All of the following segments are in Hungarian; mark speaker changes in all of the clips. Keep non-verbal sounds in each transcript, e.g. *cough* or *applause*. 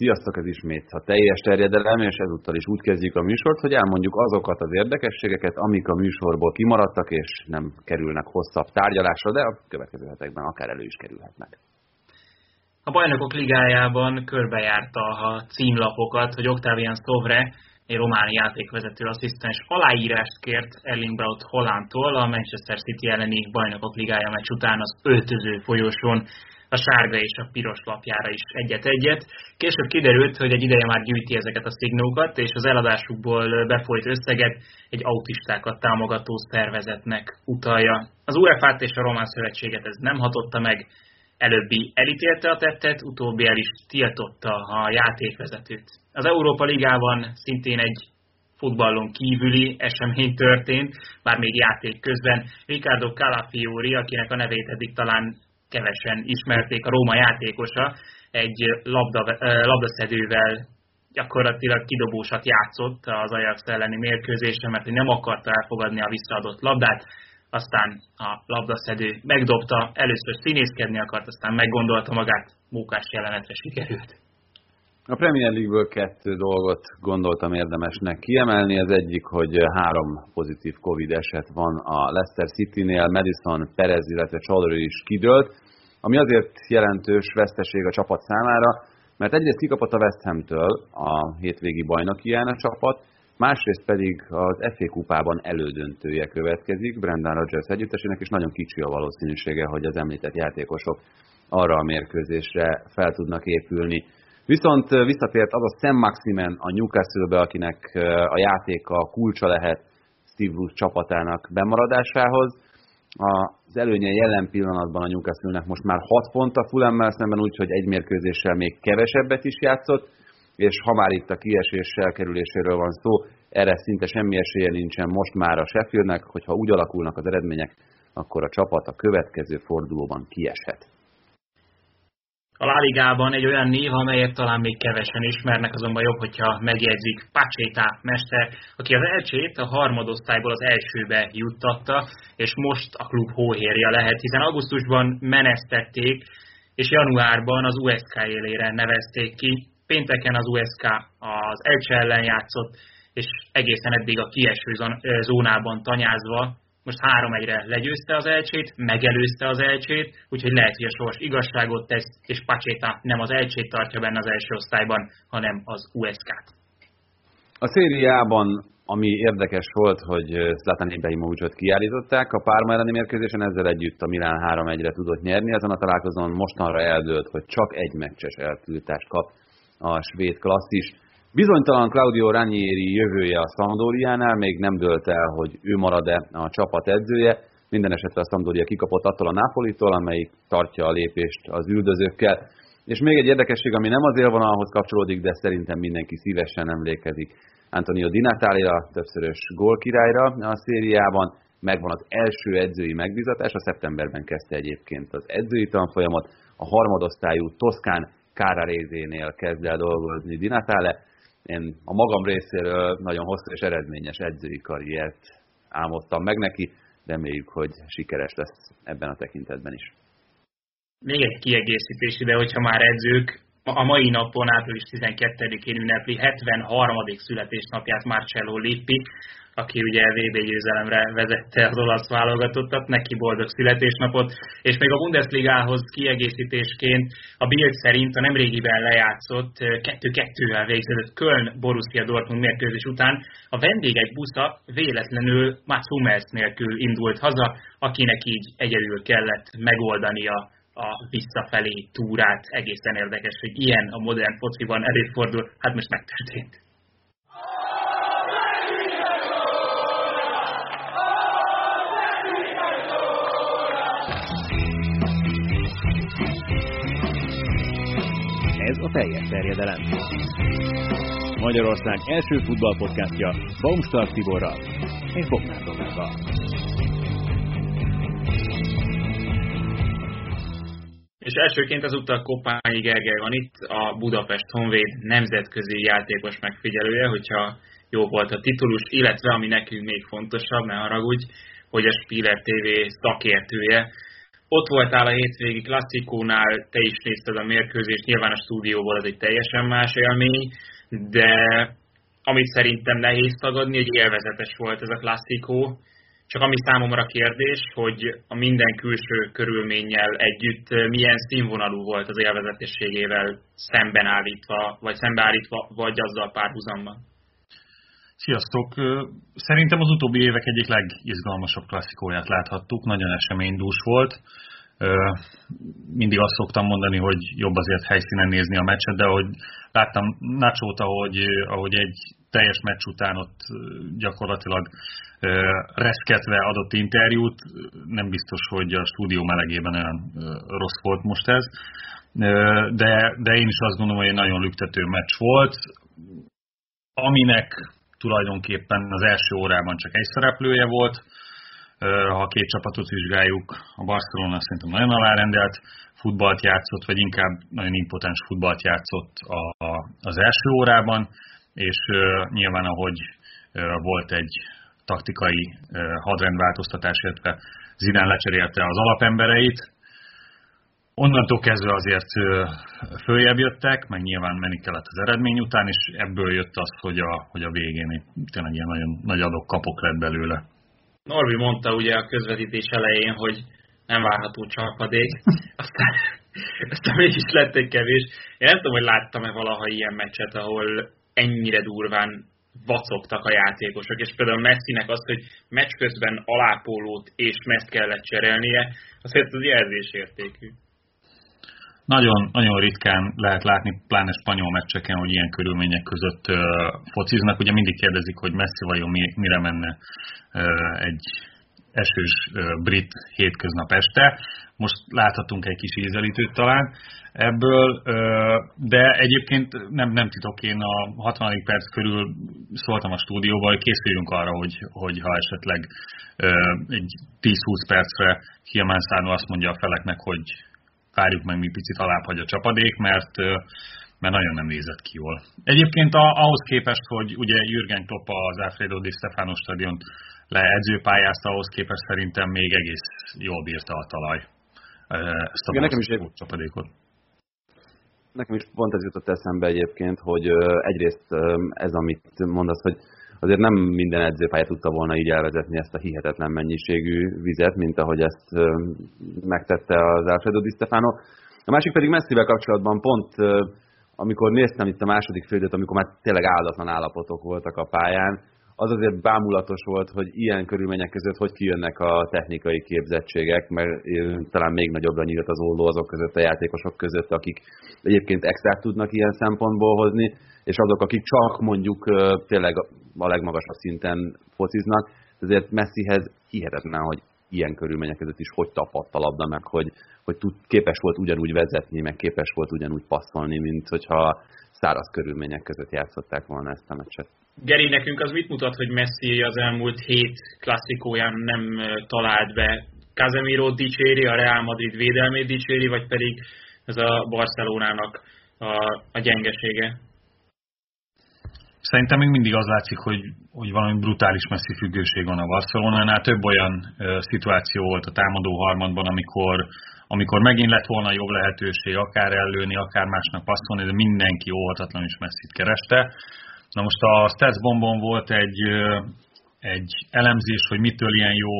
Speaker 1: Sziasztok, ez ismét a teljes terjedelem, és ezúttal is úgy kezdjük a műsort, hogy elmondjuk azokat az érdekességeket, amik a műsorból kimaradtak, és nem kerülnek hosszabb tárgyalásra, de a következő hetekben akár elő is kerülhetnek.
Speaker 2: A bajnokok ligájában körbejárta a címlapokat, hogy Octavian Stovre, egy román játékvezető asszisztens aláírást kért Erling Braut Hollandtól a Manchester City elleni bajnokok ligája meccs után az öltöző folyosón a sárga és a piros lapjára is egyet-egyet. Később kiderült, hogy egy ideje már gyűjti ezeket a szignókat, és az eladásukból befolyt összeget egy autistákat támogató szervezetnek utalja. Az UEFA-t és a Román Szövetséget ez nem hatotta meg, előbbi elítélte a tettet, utóbbi el is tiltotta a játékvezetőt. Az Európa Ligában szintén egy futballon kívüli esemény történt, bár még játék közben. Ricardo Calafiori, akinek a nevét eddig talán kevesen ismerték, a Róma játékosa, egy labda, labdaszedővel gyakorlatilag kidobósat játszott az Ajax elleni mérkőzésen, mert nem akarta elfogadni a visszaadott labdát, aztán a labdaszedő megdobta, először színészkedni akart, aztán meggondolta magát, mókás jelenetre sikerült.
Speaker 1: A Premier League-ből kettő dolgot gondoltam érdemesnek kiemelni. Az egyik, hogy három pozitív Covid eset van a Leicester City-nél, Madison, Perez, illetve Csalori is kidőlt ami azért jelentős veszteség a csapat számára, mert egyrészt kikapott a West Ham-től a hétvégi bajnokián a csapat, másrészt pedig az FA kupában elődöntője következik Brendan Rodgers együttesének, és nagyon kicsi a valószínűsége, hogy az említett játékosok arra a mérkőzésre fel tudnak épülni. Viszont visszatért az a Sam Maximen a Newcastle-be, akinek a játéka kulcsa lehet Steve Bruce csapatának bemaradásához. Az előnye jelen pillanatban a Newcastle-nek most már 6 pont a Fulham-mel szemben, úgyhogy egy mérkőzéssel még kevesebbet is játszott, és ha már itt a kiesés elkerüléséről van szó, erre szinte semmi esélye nincsen most már a Sheffieldnek, hogyha úgy alakulnak az eredmények, akkor a csapat a következő fordulóban kieshet
Speaker 2: a La egy olyan név, amelyet talán még kevesen ismernek, azonban jobb, hogyha megjegyzik Pacséta mester, aki az elcsét a harmadosztályból az elsőbe juttatta, és most a klub hóhérja lehet, hiszen augusztusban menesztették, és januárban az USK élére nevezték ki. Pénteken az USK az Elcse ellen játszott, és egészen eddig a kieső zónában tanyázva most három egyre legyőzte az elcsét, megelőzte az elcsét, úgyhogy lehet, hogy a sors igazságot tesz, és Pacséta nem az elcsét tartja benne az első osztályban, hanem az USK-t.
Speaker 1: A szériában ami érdekes volt, hogy Zlatan Ibrahimovicot kiállították, a Párma elleni mérkőzésen ezzel együtt a Milán 3-1-re tudott nyerni, ezen a találkozón mostanra eldőlt, hogy csak egy meccses eltiltást kap a svéd klasszis. Bizonytalan Claudio Ranieri jövője a Sampdoriánál, még nem dölt el, hogy ő marad-e a csapat edzője. Minden esetre a Sampdoria kikapott attól a Napolitól, amelyik tartja a lépést az üldözőkkel. És még egy érdekesség, ami nem az élvonalhoz kapcsolódik, de szerintem mindenki szívesen emlékezik. Antonio Di Natalia, többszörös gólkirályra a szériában, megvan az első edzői megbízatás, a szeptemberben kezdte egyébként az edzői tanfolyamot, a harmadosztályú Toszkán Kárarézénél kezd el dolgozni Di Natale, én a magam részéről nagyon hosszú és eredményes edzői karriert álmodtam meg neki, reméljük, hogy sikeres lesz ebben a tekintetben is.
Speaker 2: Még egy kiegészítés ide, hogyha már edzők, a mai napon, április 12-én ünnepli 73. születésnapját Marcello Lippi, aki ugye VB győzelemre vezette az olasz válogatottat, neki boldog születésnapot, és még a Bundesligához kiegészítésként a Bild szerint a nemrégiben lejátszott 2-2-vel végződött Köln Borussia Dortmund mérkőzés után a vendégek busza véletlenül Mats Hummels nélkül indult haza, akinek így egyedül kellett megoldania a visszafelé túrát. Egészen érdekes, hogy ilyen a modern fociban előfordul, hát most megtörtént.
Speaker 3: Ez a teljes terjedelem. Magyarország első futballpodcastja Baumstark Tiborral és Bognár Domával.
Speaker 2: És elsőként ezúttal Kopányi Gergely van itt, a Budapest Honvéd nemzetközi játékos megfigyelője, hogyha jó volt a titulus, illetve ami nekünk még fontosabb, ne haragudj, hogy a Spiller TV szakértője. ott voltál a hétvégi klasszikónál, te is nézted a mérkőzést, nyilván a stúdióból az egy teljesen más élmény, de amit szerintem nehéz tagadni, hogy élvezetes volt ez a klasszikó. Csak ami számomra kérdés, hogy a minden külső körülménnyel együtt milyen színvonalú volt az élvezetességével szemben állítva, vagy szembeállítva, vagy azzal párhuzamban.
Speaker 4: Sziasztok! Szerintem az utóbbi évek egyik legizgalmasabb klasszikóját láthattuk, nagyon eseménydús volt. Mindig azt szoktam mondani, hogy jobb azért helyszínen nézni a meccset, de ahogy láttam Nacsót, ahogy, ahogy egy teljes meccs után ott gyakorlatilag reszketve adott interjút, nem biztos, hogy a stúdió melegében olyan rossz volt most ez. De, de én is azt gondolom, hogy egy nagyon lüktető meccs volt, aminek tulajdonképpen az első órában csak egy szereplője volt. Ha a két csapatot vizsgáljuk, a Barcelona szerintem nagyon alárendelt futballt játszott, vagy inkább nagyon impotens futballt játszott a, a, az első órában, és nyilván ahogy volt egy taktikai hadrendváltoztatás, illetve Zidane lecserélte az alapembereit, Onnantól kezdve azért följebb jöttek, meg nyilván menni kellett az eredmény után, és ebből jött az, hogy a, hogy a végén tényleg ilyen nagyon nagy adok kapok lett belőle.
Speaker 2: Norbi mondta ugye a közvetítés elején, hogy nem várható csapadék, *laughs* aztán, aztán mégis lett egy kevés. Én nem tudom, hogy láttam-e valaha ilyen meccset, ahol ennyire durván vacogtak a játékosok, és például Messinek az, hogy meccs közben alápólót és meszt kellett cserélnie, azért az jelzésértékű.
Speaker 4: Nagyon, nagyon ritkán lehet látni, pláne spanyol meccseken, hogy ilyen körülmények között uh, fociznak. Ugye mindig kérdezik, hogy Messi vajon mi, mire menne uh, egy esős brit hétköznap este. Most láthatunk egy kis ízelítőt talán ebből, de egyébként nem, nem titok, én a 60. perc körül szóltam a stúdióba, hogy készüljünk arra, hogy, hogy ha esetleg egy 10-20 percre Hiamán azt mondja a feleknek, hogy várjuk meg, mi picit alább hagy a csapadék, mert mert nagyon nem nézett ki jól. Egyébként a, ahhoz képest, hogy ugye Jürgen Klopp az Alfredo Di Stefano stadiont leedzőpályázta, ahhoz képest szerintem még egész jól bírta a talaj ezt a Igen, nekem is egy... csapadékot.
Speaker 1: Nekem is pont ez jutott eszembe egyébként, hogy egyrészt ez, amit mondasz, hogy azért nem minden edzőpálya tudta volna így elvezetni ezt a hihetetlen mennyiségű vizet, mint ahogy ezt megtette az Alfredo Di Stefano. A másik pedig messzivel kapcsolatban pont, amikor néztem itt a második félidőt, amikor már tényleg áldatlan állapotok voltak a pályán, az azért bámulatos volt, hogy ilyen körülmények között hogy kijönnek a technikai képzettségek, mert talán még nagyobbra nyílt az olló azok között, a játékosok között, akik egyébként extrát tudnak ilyen szempontból hozni, és azok, akik csak mondjuk tényleg a legmagasabb szinten fociznak, ezért Messihez hihetetlen, hogy ilyen körülmények között is hogy tapadt a labda, meg hogy, hogy tud, képes volt ugyanúgy vezetni, meg képes volt ugyanúgy passzolni, mint hogyha száraz körülmények között játszották volna ezt a meccset.
Speaker 2: Geri, nekünk az mit mutat, hogy Messi az elmúlt hét klasszikóján nem talált be? Casemiro dicséri, a Real Madrid védelmét dicséri, vagy pedig ez a Barcelonának a, a gyengesége?
Speaker 4: Szerintem még mindig az látszik, hogy, hogy valami brutális messzi függőség van a Barcelonánál. Több olyan ö, szituáció volt a támadó harmadban, amikor, amikor megint lett volna jobb lehetőség, akár ellőni, akár másnak passzolni, de mindenki óhatatlan is messzit kereste. Na most a Stats Bombon volt egy, egy elemzés, hogy mitől ilyen jó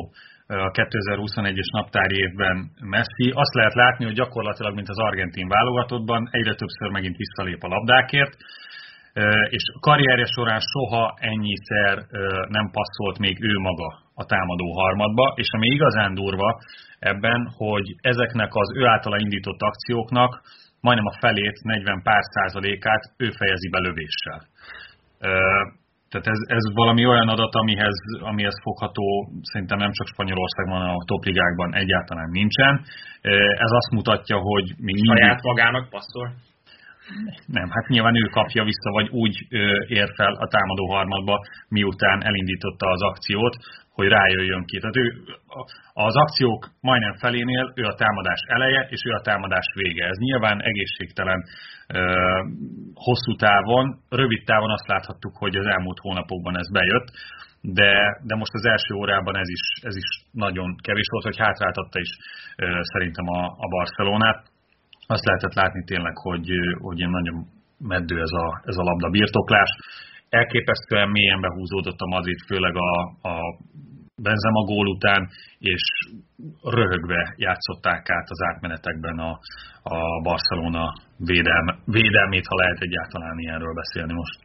Speaker 4: a 2021-es naptári évben Messi. Azt lehet látni, hogy gyakorlatilag, mint az argentin válogatottban, egyre többször megint visszalép a labdákért, és karrierje során soha ennyiszer nem passzolt még ő maga a támadó harmadba, és ami igazán durva ebben, hogy ezeknek az ő általa indított akcióknak majdnem a felét, 40 pár százalékát ő fejezi be lövéssel. Tehát ez, ez valami olyan adat, amihez, amihez fogható, szerintem nem csak Spanyolországban, a topligákban egyáltalán nincsen. Ez azt mutatja, hogy
Speaker 2: még mindig... Saját magának passzol?
Speaker 4: Nem, hát nyilván ő kapja vissza, vagy úgy ér fel a támadó harmadba, miután elindította az akciót, hogy rájöjjön ki. Tehát ő az akciók majdnem felénél ő a támadás eleje, és ő a támadás vége. Ez nyilván egészségtelen hosszú távon, rövid távon azt láthattuk, hogy az elmúlt hónapokban ez bejött, de, de most az első órában ez is, ez is nagyon kevés volt, hogy hátráltatta is szerintem a, a Barcelonát. Azt lehetett látni tényleg, hogy, hogy ilyen nagyon meddő ez a, ez a labda birtoklás. Elképesztően mélyen behúzódott a Madrid, főleg a, a Benzema gól után, és röhögve játszották át az átmenetekben a, a Barcelona védelme, védelmét, ha lehet egyáltalán ilyenről beszélni most.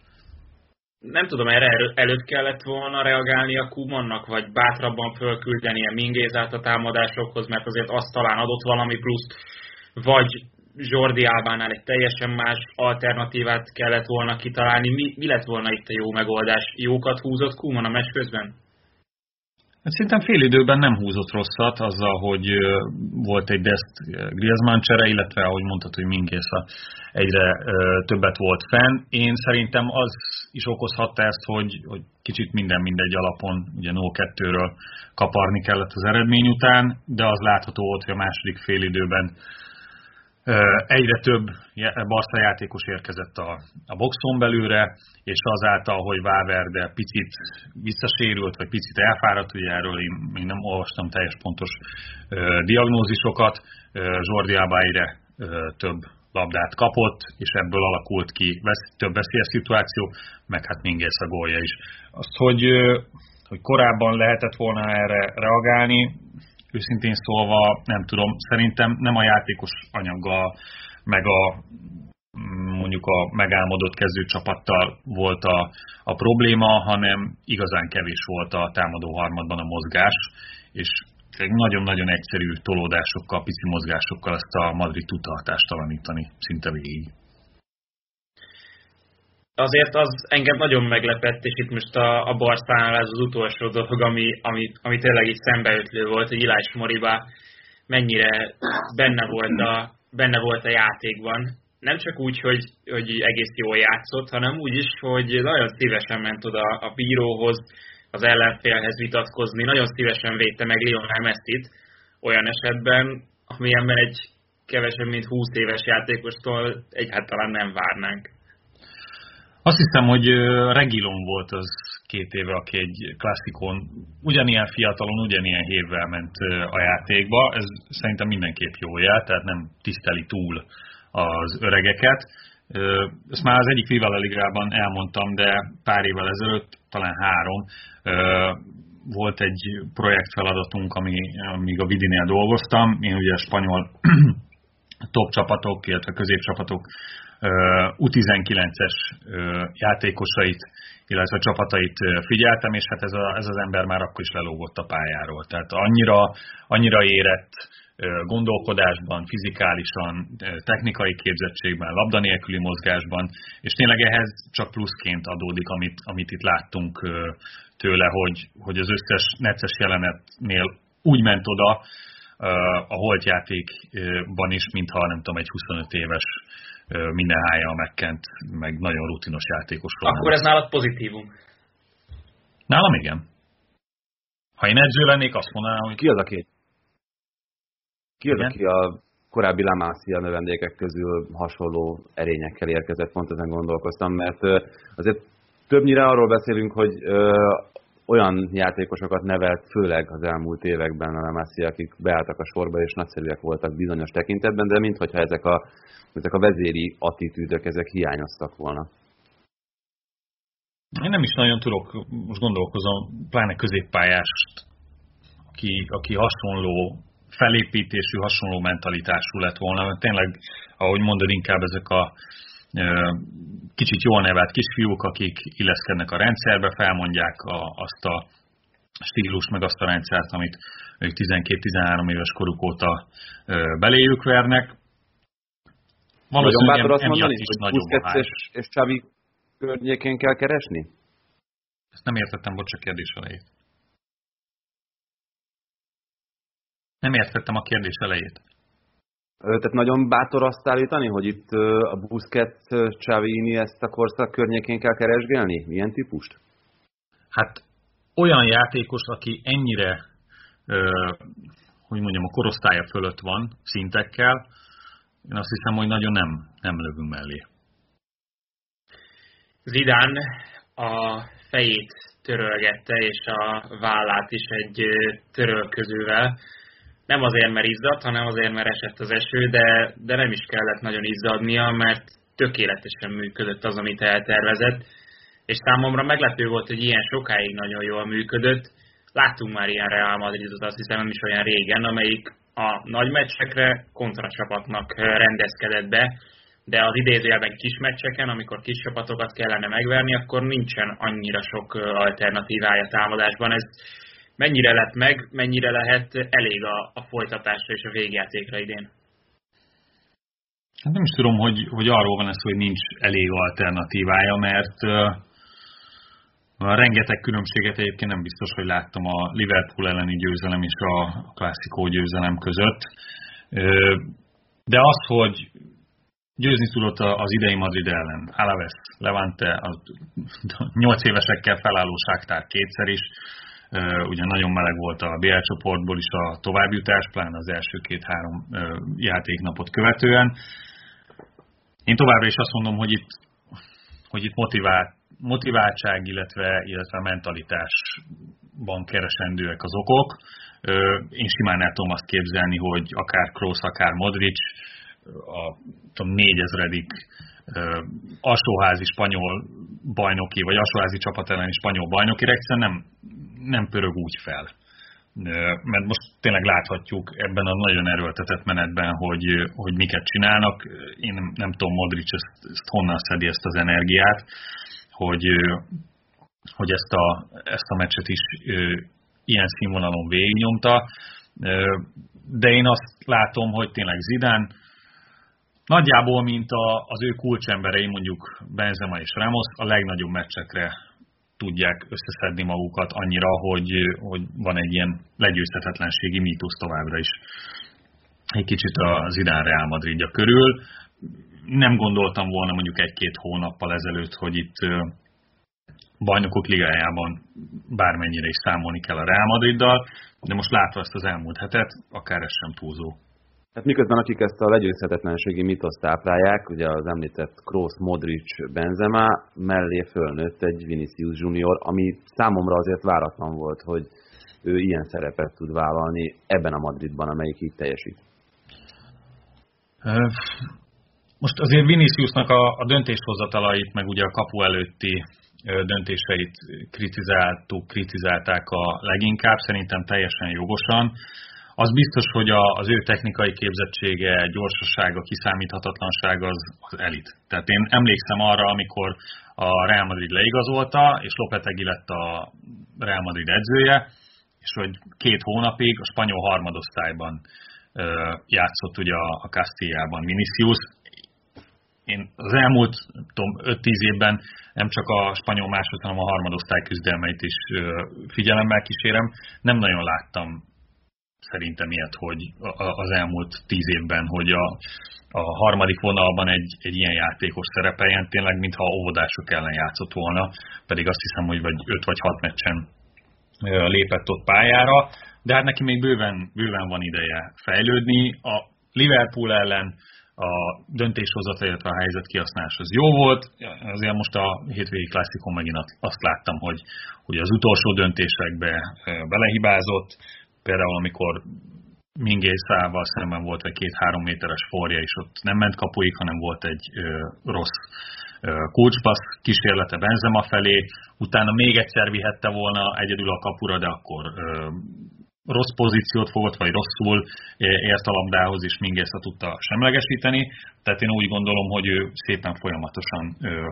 Speaker 2: Nem tudom, erre előtt kellett volna reagálni a Kumannak, vagy bátrabban a Mingézát a támadásokhoz, mert azért azt talán adott valami pluszt, vagy Jordi Albánál egy teljesen más alternatívát kellett volna kitalálni. Mi, mi lett volna itt a jó megoldás? Jókat húzott Kuman a meccs közben?
Speaker 4: Hát szerintem fél időben nem húzott rosszat azzal, hogy volt egy Dest Griezmann csere, illetve ahogy mondtad, hogy Mingésza egyre többet volt fenn. Én szerintem az is okozhatta ezt, hogy, hogy kicsit minden mindegy alapon, ugye 0-2-ről kaparni kellett az eredmény után, de az látható volt, hogy a második fél időben Egyre több Barca játékos érkezett a, a boxon belőle, és azáltal, hogy Valverde picit visszasérült, vagy picit elfáradt, ugye erről én még nem olvastam teljes pontos ö, diagnózisokat, Jordi Alba egyre ö, több labdát kapott, és ebből alakult ki vesz, több veszélyes szituáció, meg hát Minges a gólja is. Azt, hogy, hogy korábban lehetett volna erre reagálni, őszintén szólva nem tudom, szerintem nem a játékos anyaggal, meg a mondjuk a megálmodott kezdőcsapattal volt a, a probléma, hanem igazán kevés volt a támadó harmadban a mozgás, és nagyon-nagyon egyszerű tolódásokkal, pici mozgásokkal ezt a Madrid tudta hatástalanítani szinte végig
Speaker 2: azért az engem nagyon meglepett, és itt most a, a Barszánál ez az utolsó dolog, ami, ami, ami tényleg így szembeötlő volt, hogy Ilás Moriba mennyire benne volt, a, benne volt a játékban. Nem csak úgy, hogy, hogy egész jól játszott, hanem úgy is, hogy nagyon szívesen ment oda a bíróhoz, az ellenfélhez vitatkozni, nagyon szívesen védte meg Lionel Messi-t olyan esetben, amilyenben egy kevesebb, mint 20 éves játékostól egyáltalán nem várnánk.
Speaker 4: Azt hiszem, hogy Regilon volt az két éve, aki egy klasszikon ugyanilyen fiatalon, ugyanilyen hévvel ment a játékba. Ez szerintem mindenképp jó jel, tehát nem tiszteli túl az öregeket. Ezt már az egyik Vivala Ligában elmondtam, de pár évvel ezelőtt, talán három, volt egy projektfeladatunk, ami, amíg a Vidinél dolgoztam. Én ugye a spanyol *clears throat* top csapatok, illetve középcsapatok U19-es játékosait, illetve csapatait figyeltem, és hát ez, a, ez az ember már akkor is lelógott a pályáról. Tehát annyira, annyira érett gondolkodásban, fizikálisan, technikai képzettségben, labda nélküli mozgásban, és tényleg ehhez csak pluszként adódik, amit, amit itt láttunk tőle, hogy, hogy az összes necces jelenetnél úgy ment oda a holtjátékban is, mintha nem tudom, egy 25 éves minden hája megkent, meg nagyon rutinos játékosról.
Speaker 2: Akkor ez nálad pozitívum?
Speaker 4: Nálam igen. Ha én edző lennék, azt mondanám, hogy...
Speaker 1: Ki az, aki, ki az, aki a korábbi Lamácia növendékek közül hasonló erényekkel érkezett, pont ezen gondolkoztam, mert azért többnyire arról beszélünk, hogy olyan játékosokat nevelt, főleg az elmúlt években a Lamácia, akik beálltak a sorba és nagyszerűek voltak bizonyos tekintetben, de minthogyha ezek a ezek a vezéri attitűdök, ezek hiányoztak volna.
Speaker 4: Én nem is nagyon tudok, most gondolkozom, pláne középpályást, aki, aki hasonló felépítésű, hasonló mentalitású lett volna, mert tényleg, ahogy mondod, inkább ezek a kicsit jól nevelt kisfiúk, akik illeszkednek a rendszerbe, felmondják a, azt a stílus, meg azt a rendszert, amit ők 12-13 éves koruk óta beléjük vernek.
Speaker 1: Nagyon bátor azt mondani, hogy Busquets és, és Xavi környékén kell keresni?
Speaker 4: Ezt nem értettem, bocs, a kérdés elejét. Nem értettem a kérdés elejét.
Speaker 1: Tehát nagyon bátor azt állítani, hogy itt a Busquets, Xavi, ezt a korszak környékén kell keresgélni? Milyen típust?
Speaker 4: Hát olyan játékos, aki ennyire, hogy mondjam, a korosztálya fölött van szintekkel, én azt hiszem, hogy nagyon nem, nem lövünk mellé.
Speaker 2: Zidán a fejét törölgette, és a vállát is egy törölközővel. Nem azért, mert izzadt, hanem azért, mert esett az eső, de, de nem is kellett nagyon izzadnia, mert tökéletesen működött az, amit eltervezett. És számomra meglepő volt, hogy ilyen sokáig nagyon jól működött. Láttunk már ilyen Real Madridot, azt hiszem nem is olyan régen, amelyik a nagy meccsekre kontracsapatnak rendezkedett be, de az idézőjelben kis meccseken, amikor kis csapatokat kellene megverni, akkor nincsen annyira sok alternatívája támadásban. Ez mennyire lett meg, mennyire lehet elég a, a folytatásra és a végjátékra idén?
Speaker 4: Hát nem is tudom, hogy, hogy arról van ez, hogy nincs elég alternatívája, mert uh, rengeteg különbséget egyébként nem biztos, hogy láttam a Liverpool elleni győzelem és a klasszikó győzelem között. De az, hogy győzni tudott az idei Madrid ellen. Alaves, Levante, a 8 évesekkel felálló Sáktár kétszer is, ugye nagyon meleg volt a BL csoportból is a továbbjutás, pláne az első két-három játéknapot követően. Én továbbra is azt mondom, hogy itt, hogy itt motivált, motiváltság, illetve, illetve mentalitásban keresendőek az okok. Én simán el tudom azt képzelni, hogy akár Kroos, akár Modric, a tudom, négyezredik alsóházi spanyol bajnoki, vagy alsóházi csapat elleni spanyol bajnoki reksze nem, nem pörög úgy fel. Mert most tényleg láthatjuk ebben a nagyon erőltetett menetben, hogy, hogy miket csinálnak. Én nem, nem tudom, Modric ezt, ezt honnan szedi ezt az energiát, hogy, hogy ezt, a, ezt a meccset is ilyen színvonalon végignyomta. De én azt látom, hogy tényleg Zidán Nagyjából, mint a, az ő kulcsemberei, mondjuk Benzema és Ramos, a legnagyobb meccsekre tudják összeszedni magukat annyira, hogy, hogy van egy ilyen legyőzhetetlenségi mítusz továbbra is. Egy kicsit az Zidane Real Madridja körül. Nem gondoltam volna mondjuk egy-két hónappal ezelőtt, hogy itt bajnokok ligájában bármennyire is számolni kell a Real Madriddal, de most látva ezt az elmúlt hetet, akár ez sem túlzó.
Speaker 1: Hát miközben akik ezt a legyőzhetetlenségi mitoszt táplálják, ugye az említett Kroos, Modric, Benzema, mellé fölnőtt egy Vinicius Junior, ami számomra azért váratlan volt, hogy ő ilyen szerepet tud vállalni ebben a Madridban, amelyik így teljesít.
Speaker 4: Most azért Viniciusnak a, a döntéshozatalait, meg ugye a kapu előtti döntéseit kritizáltuk, kritizálták a leginkább, szerintem teljesen jogosan az biztos, hogy a, az ő technikai képzettsége, gyorsasága, kiszámíthatatlansága az, az elit. Tehát én emlékszem arra, amikor a Real Madrid leigazolta, és Lopetegi lett a Real Madrid edzője, és hogy két hónapig a spanyol harmadosztályban játszott ugye a, a Castillában Vinicius. Én az elmúlt tudom, 5-10 évben nem csak a spanyol másod, hanem a harmadosztály küzdelmeit is figyelemmel kísérem. Nem nagyon láttam szerintem ilyet, hogy az elmúlt tíz évben, hogy a, a harmadik vonalban egy, egy ilyen játékos szerepeljen, tényleg mintha óvodások ellen játszott volna, pedig azt hiszem, hogy vagy öt vagy hat meccsen lépett ott pályára, de hát neki még bőven, bőven van ideje fejlődni. A Liverpool ellen a döntéshozat, illetve a helyzet kihasználás az jó volt. Azért most a hétvégi klasszikon megint azt láttam, hogy, hogy az utolsó döntésekbe belehibázott, például amikor Mingészával szemben volt egy két-három méteres forja, és ott nem ment kapuig, hanem volt egy ö, rossz kulcspassz kísérlete Benzema felé, utána még egyszer vihette volna egyedül a kapura, de akkor ö, rossz pozíciót fogott, vagy rosszul ért a labdához, és Mingésza tudta semlegesíteni. Tehát én úgy gondolom, hogy ő szépen folyamatosan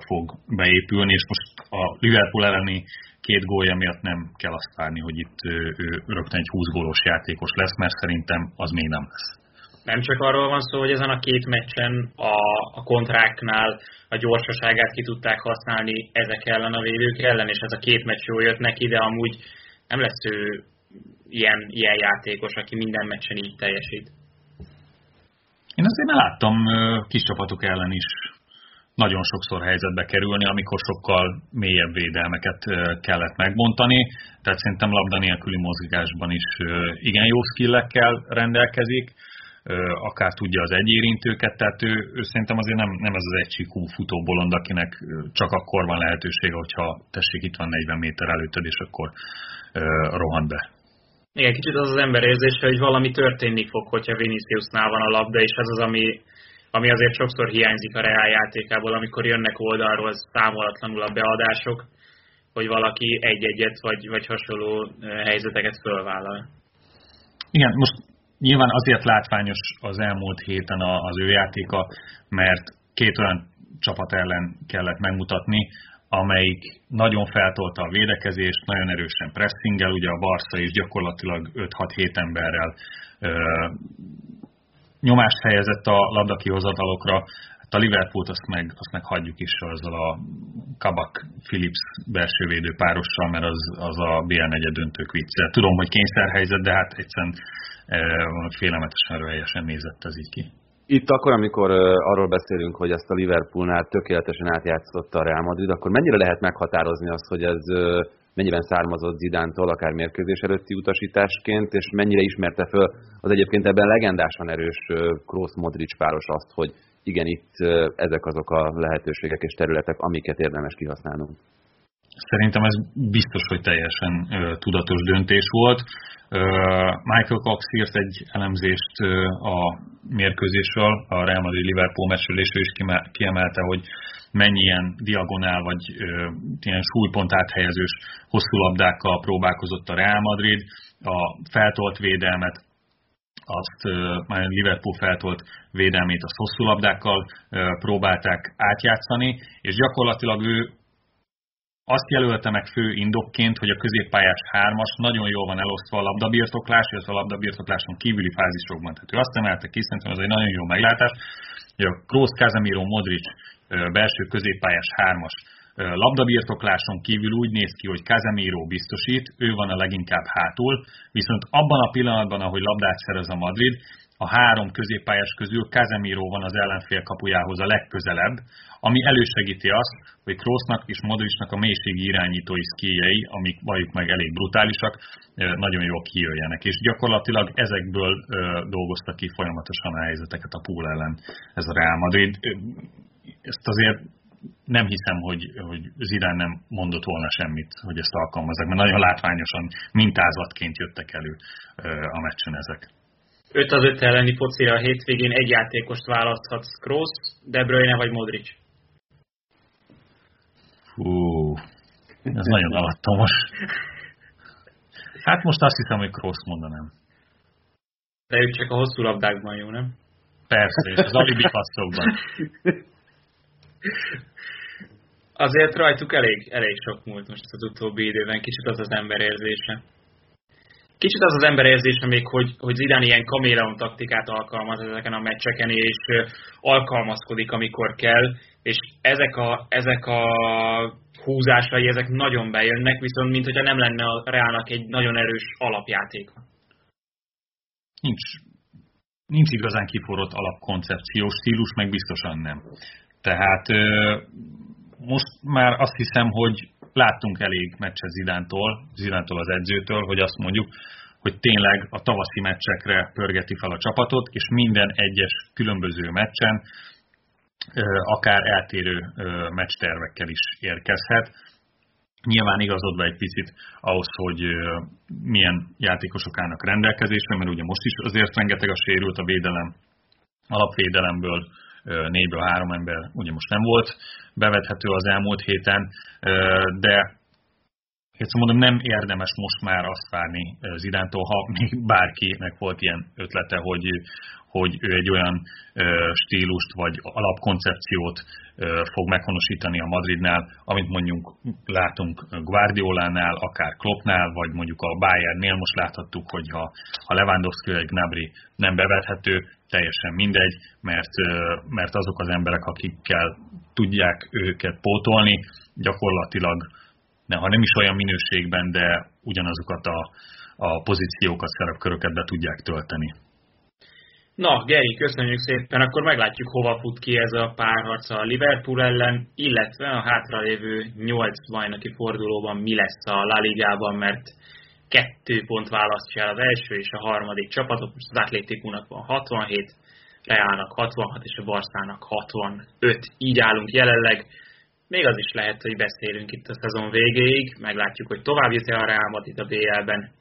Speaker 4: fog beépülni, és most a Liverpool elleni két gólja miatt nem kell azt várni, hogy itt ő rögtön egy 20 gólos játékos lesz, mert szerintem az még nem lesz.
Speaker 2: Nem csak arról van szó, hogy ezen a két meccsen a, a kontráknál a gyorsaságát ki tudták használni ezek ellen a védők ellen, és ez a két meccs jól jött neki, de amúgy nem lesz ő ilyen, ilyen játékos, aki minden meccsen így teljesít.
Speaker 4: Én azért láttam kis csapatok ellen is nagyon sokszor helyzetbe kerülni, amikor sokkal mélyebb védelmeket kellett megbontani. Tehát szerintem labda nélküli mozgásban is igen jó skillekkel rendelkezik. akár tudja az egyérintőket, tehát ő, ő szerintem azért nem, nem ez az egysíkú futóbolond, akinek csak akkor van lehetősége, hogyha tessék itt van 40 méter előtted, és akkor rohan be.
Speaker 2: Igen, kicsit az az ember érzése, hogy valami történni fog, hogyha Viniciusnál van a labda, és ez az, ami, ami azért sokszor hiányzik a Real játékából, amikor jönnek oldalról számolatlanul a beadások, hogy valaki egy-egyet vagy, vagy hasonló helyzeteket fölvállal.
Speaker 4: Igen, most nyilván azért látványos az elmúlt héten az ő játéka, mert két olyan csapat ellen kellett megmutatni, amelyik nagyon feltolta a védekezést, nagyon erősen pressingel, ugye a Barca is gyakorlatilag 5-6-7 emberrel nyomást helyezett a labda kihozatalokra, hát a Liverpoolt azt meg, azt meg hagyjuk is azzal a Kabak Philips belsővédő párossal, mert az, az a BL negyed döntők vicce. Tudom, hogy kényszerhelyzet, de hát egyszerűen e, félelmetesen röhelyesen nézett ez így ki.
Speaker 1: Itt akkor, amikor arról beszélünk, hogy ezt a Liverpoolnál tökéletesen átjátszotta a Real Madrid, akkor mennyire lehet meghatározni azt, hogy ez mennyiben származott Zidántól, akár mérkőzés előtti utasításként, és mennyire ismerte föl az egyébként ebben legendásan erős Kroos Modric páros azt, hogy igen, itt ezek azok a lehetőségek és területek, amiket érdemes kihasználnunk.
Speaker 4: Szerintem ez biztos, hogy teljesen tudatos döntés volt. Michael Cox írt egy elemzést a mérkőzésről, a Real Madrid-Liverpool meccsről, és ő is kiemelte, hogy mennyi ilyen diagonál vagy ilyen súlypont áthelyezős hosszú labdákkal próbálkozott a Real Madrid, a feltolt védelmet, azt már Liverpool feltolt védelmét a hosszú labdákkal próbálták átjátszani, és gyakorlatilag ő azt jelölte meg fő indokként, hogy a középpályás hármas nagyon jól van elosztva a labdabirtoklás, illetve a labdabirtokláson kívüli fázisokban. Tehát ő azt emelte ki, szerintem ez egy nagyon jó meglátás, hogy a Kroos, Casemiro, Modric belső középpályás hármas labdabirtokláson kívül úgy néz ki, hogy Casemiro biztosít, ő van a leginkább hátul, viszont abban a pillanatban, ahogy labdát szerez a Madrid, a három középpályás közül Casemiro van az ellenfél kapujához a legközelebb, ami elősegíti azt, hogy Kroosnak és Modricnak a mélységi irányítói szkíjei, amik valljuk meg elég brutálisak, nagyon jól kijöjjenek. És gyakorlatilag ezekből dolgozta ki folyamatosan a helyzeteket a pool ellen ez a Real Madrid. Ezt azért nem hiszem, hogy, hogy Zidán nem mondott volna semmit, hogy ezt alkalmazzák, mert nagyon látványosan mintázatként jöttek elő a meccsen ezek.
Speaker 2: 5 az 5 elleni focira a hétvégén egy játékost választhatsz, Kroos, De Bruyne vagy Modric.
Speaker 4: Hú, ez nagyon alattomos. Hát most azt hiszem, hogy Kroos mondanám.
Speaker 2: De ő csak a hosszú labdákban jó, nem?
Speaker 4: Persze, és az alibi passzokban.
Speaker 2: Azért rajtuk elég, elég sok múlt most az utóbbi időben, kicsit az az ember érzése. Kicsit az az ember érzése még, hogy, hogy Zidane ilyen kaméleon taktikát alkalmaz ezeken a meccseken, és alkalmazkodik, amikor kell, és ezek a, ezek a húzásai, ezek nagyon bejönnek, viszont mint hogyha nem lenne a Reálnak egy nagyon erős alapjátéka.
Speaker 4: Nincs, nincs igazán kiforrott alapkoncepciós stílus, meg biztosan nem. Tehát most már azt hiszem, hogy láttunk elég meccset Zidántól, Zidántól az edzőtől, hogy azt mondjuk, hogy tényleg a tavaszi meccsekre pörgeti fel a csapatot, és minden egyes különböző meccsen akár eltérő meccstervekkel is érkezhet. Nyilván igazodva egy picit ahhoz, hogy milyen játékosok állnak rendelkezésre, mert ugye most is azért rengeteg a sérült a védelem, alapvédelemből négyből három ember ugye most nem volt bevethető az elmúlt héten, de Egyszer mondom, nem érdemes most már azt várni Zidántól, ha még bárkinek volt ilyen ötlete, hogy, hogy ő egy olyan stílust vagy alapkoncepciót fog meghonosítani a Madridnál, amit mondjuk látunk Guardiolánál, akár Kloppnál, vagy mondjuk a Bayernnél. Most láthattuk, hogy ha, ha Lewandowski vagy Gnabry nem bevethető, teljesen mindegy, mert, mert azok az emberek, akikkel tudják őket pótolni, gyakorlatilag, ha nem is olyan minőségben, de ugyanazokat a, a pozíciókat, szerepköröket be tudják tölteni.
Speaker 2: Na, Geri, köszönjük szépen, akkor meglátjuk, hova fut ki ez a párharc a Liverpool ellen, illetve a hátralévő nyolc bajnoki fordulóban mi lesz a La Ligában, mert kettő pont választja el az első és a harmadik csapatot. Most az Atlétikúnak van 67, Reálnak 66 és a Barszának 65. Így állunk jelenleg. Még az is lehet, hogy beszélünk itt a szezon végéig, meglátjuk, hogy tovább jut-e a Real itt a BL-ben,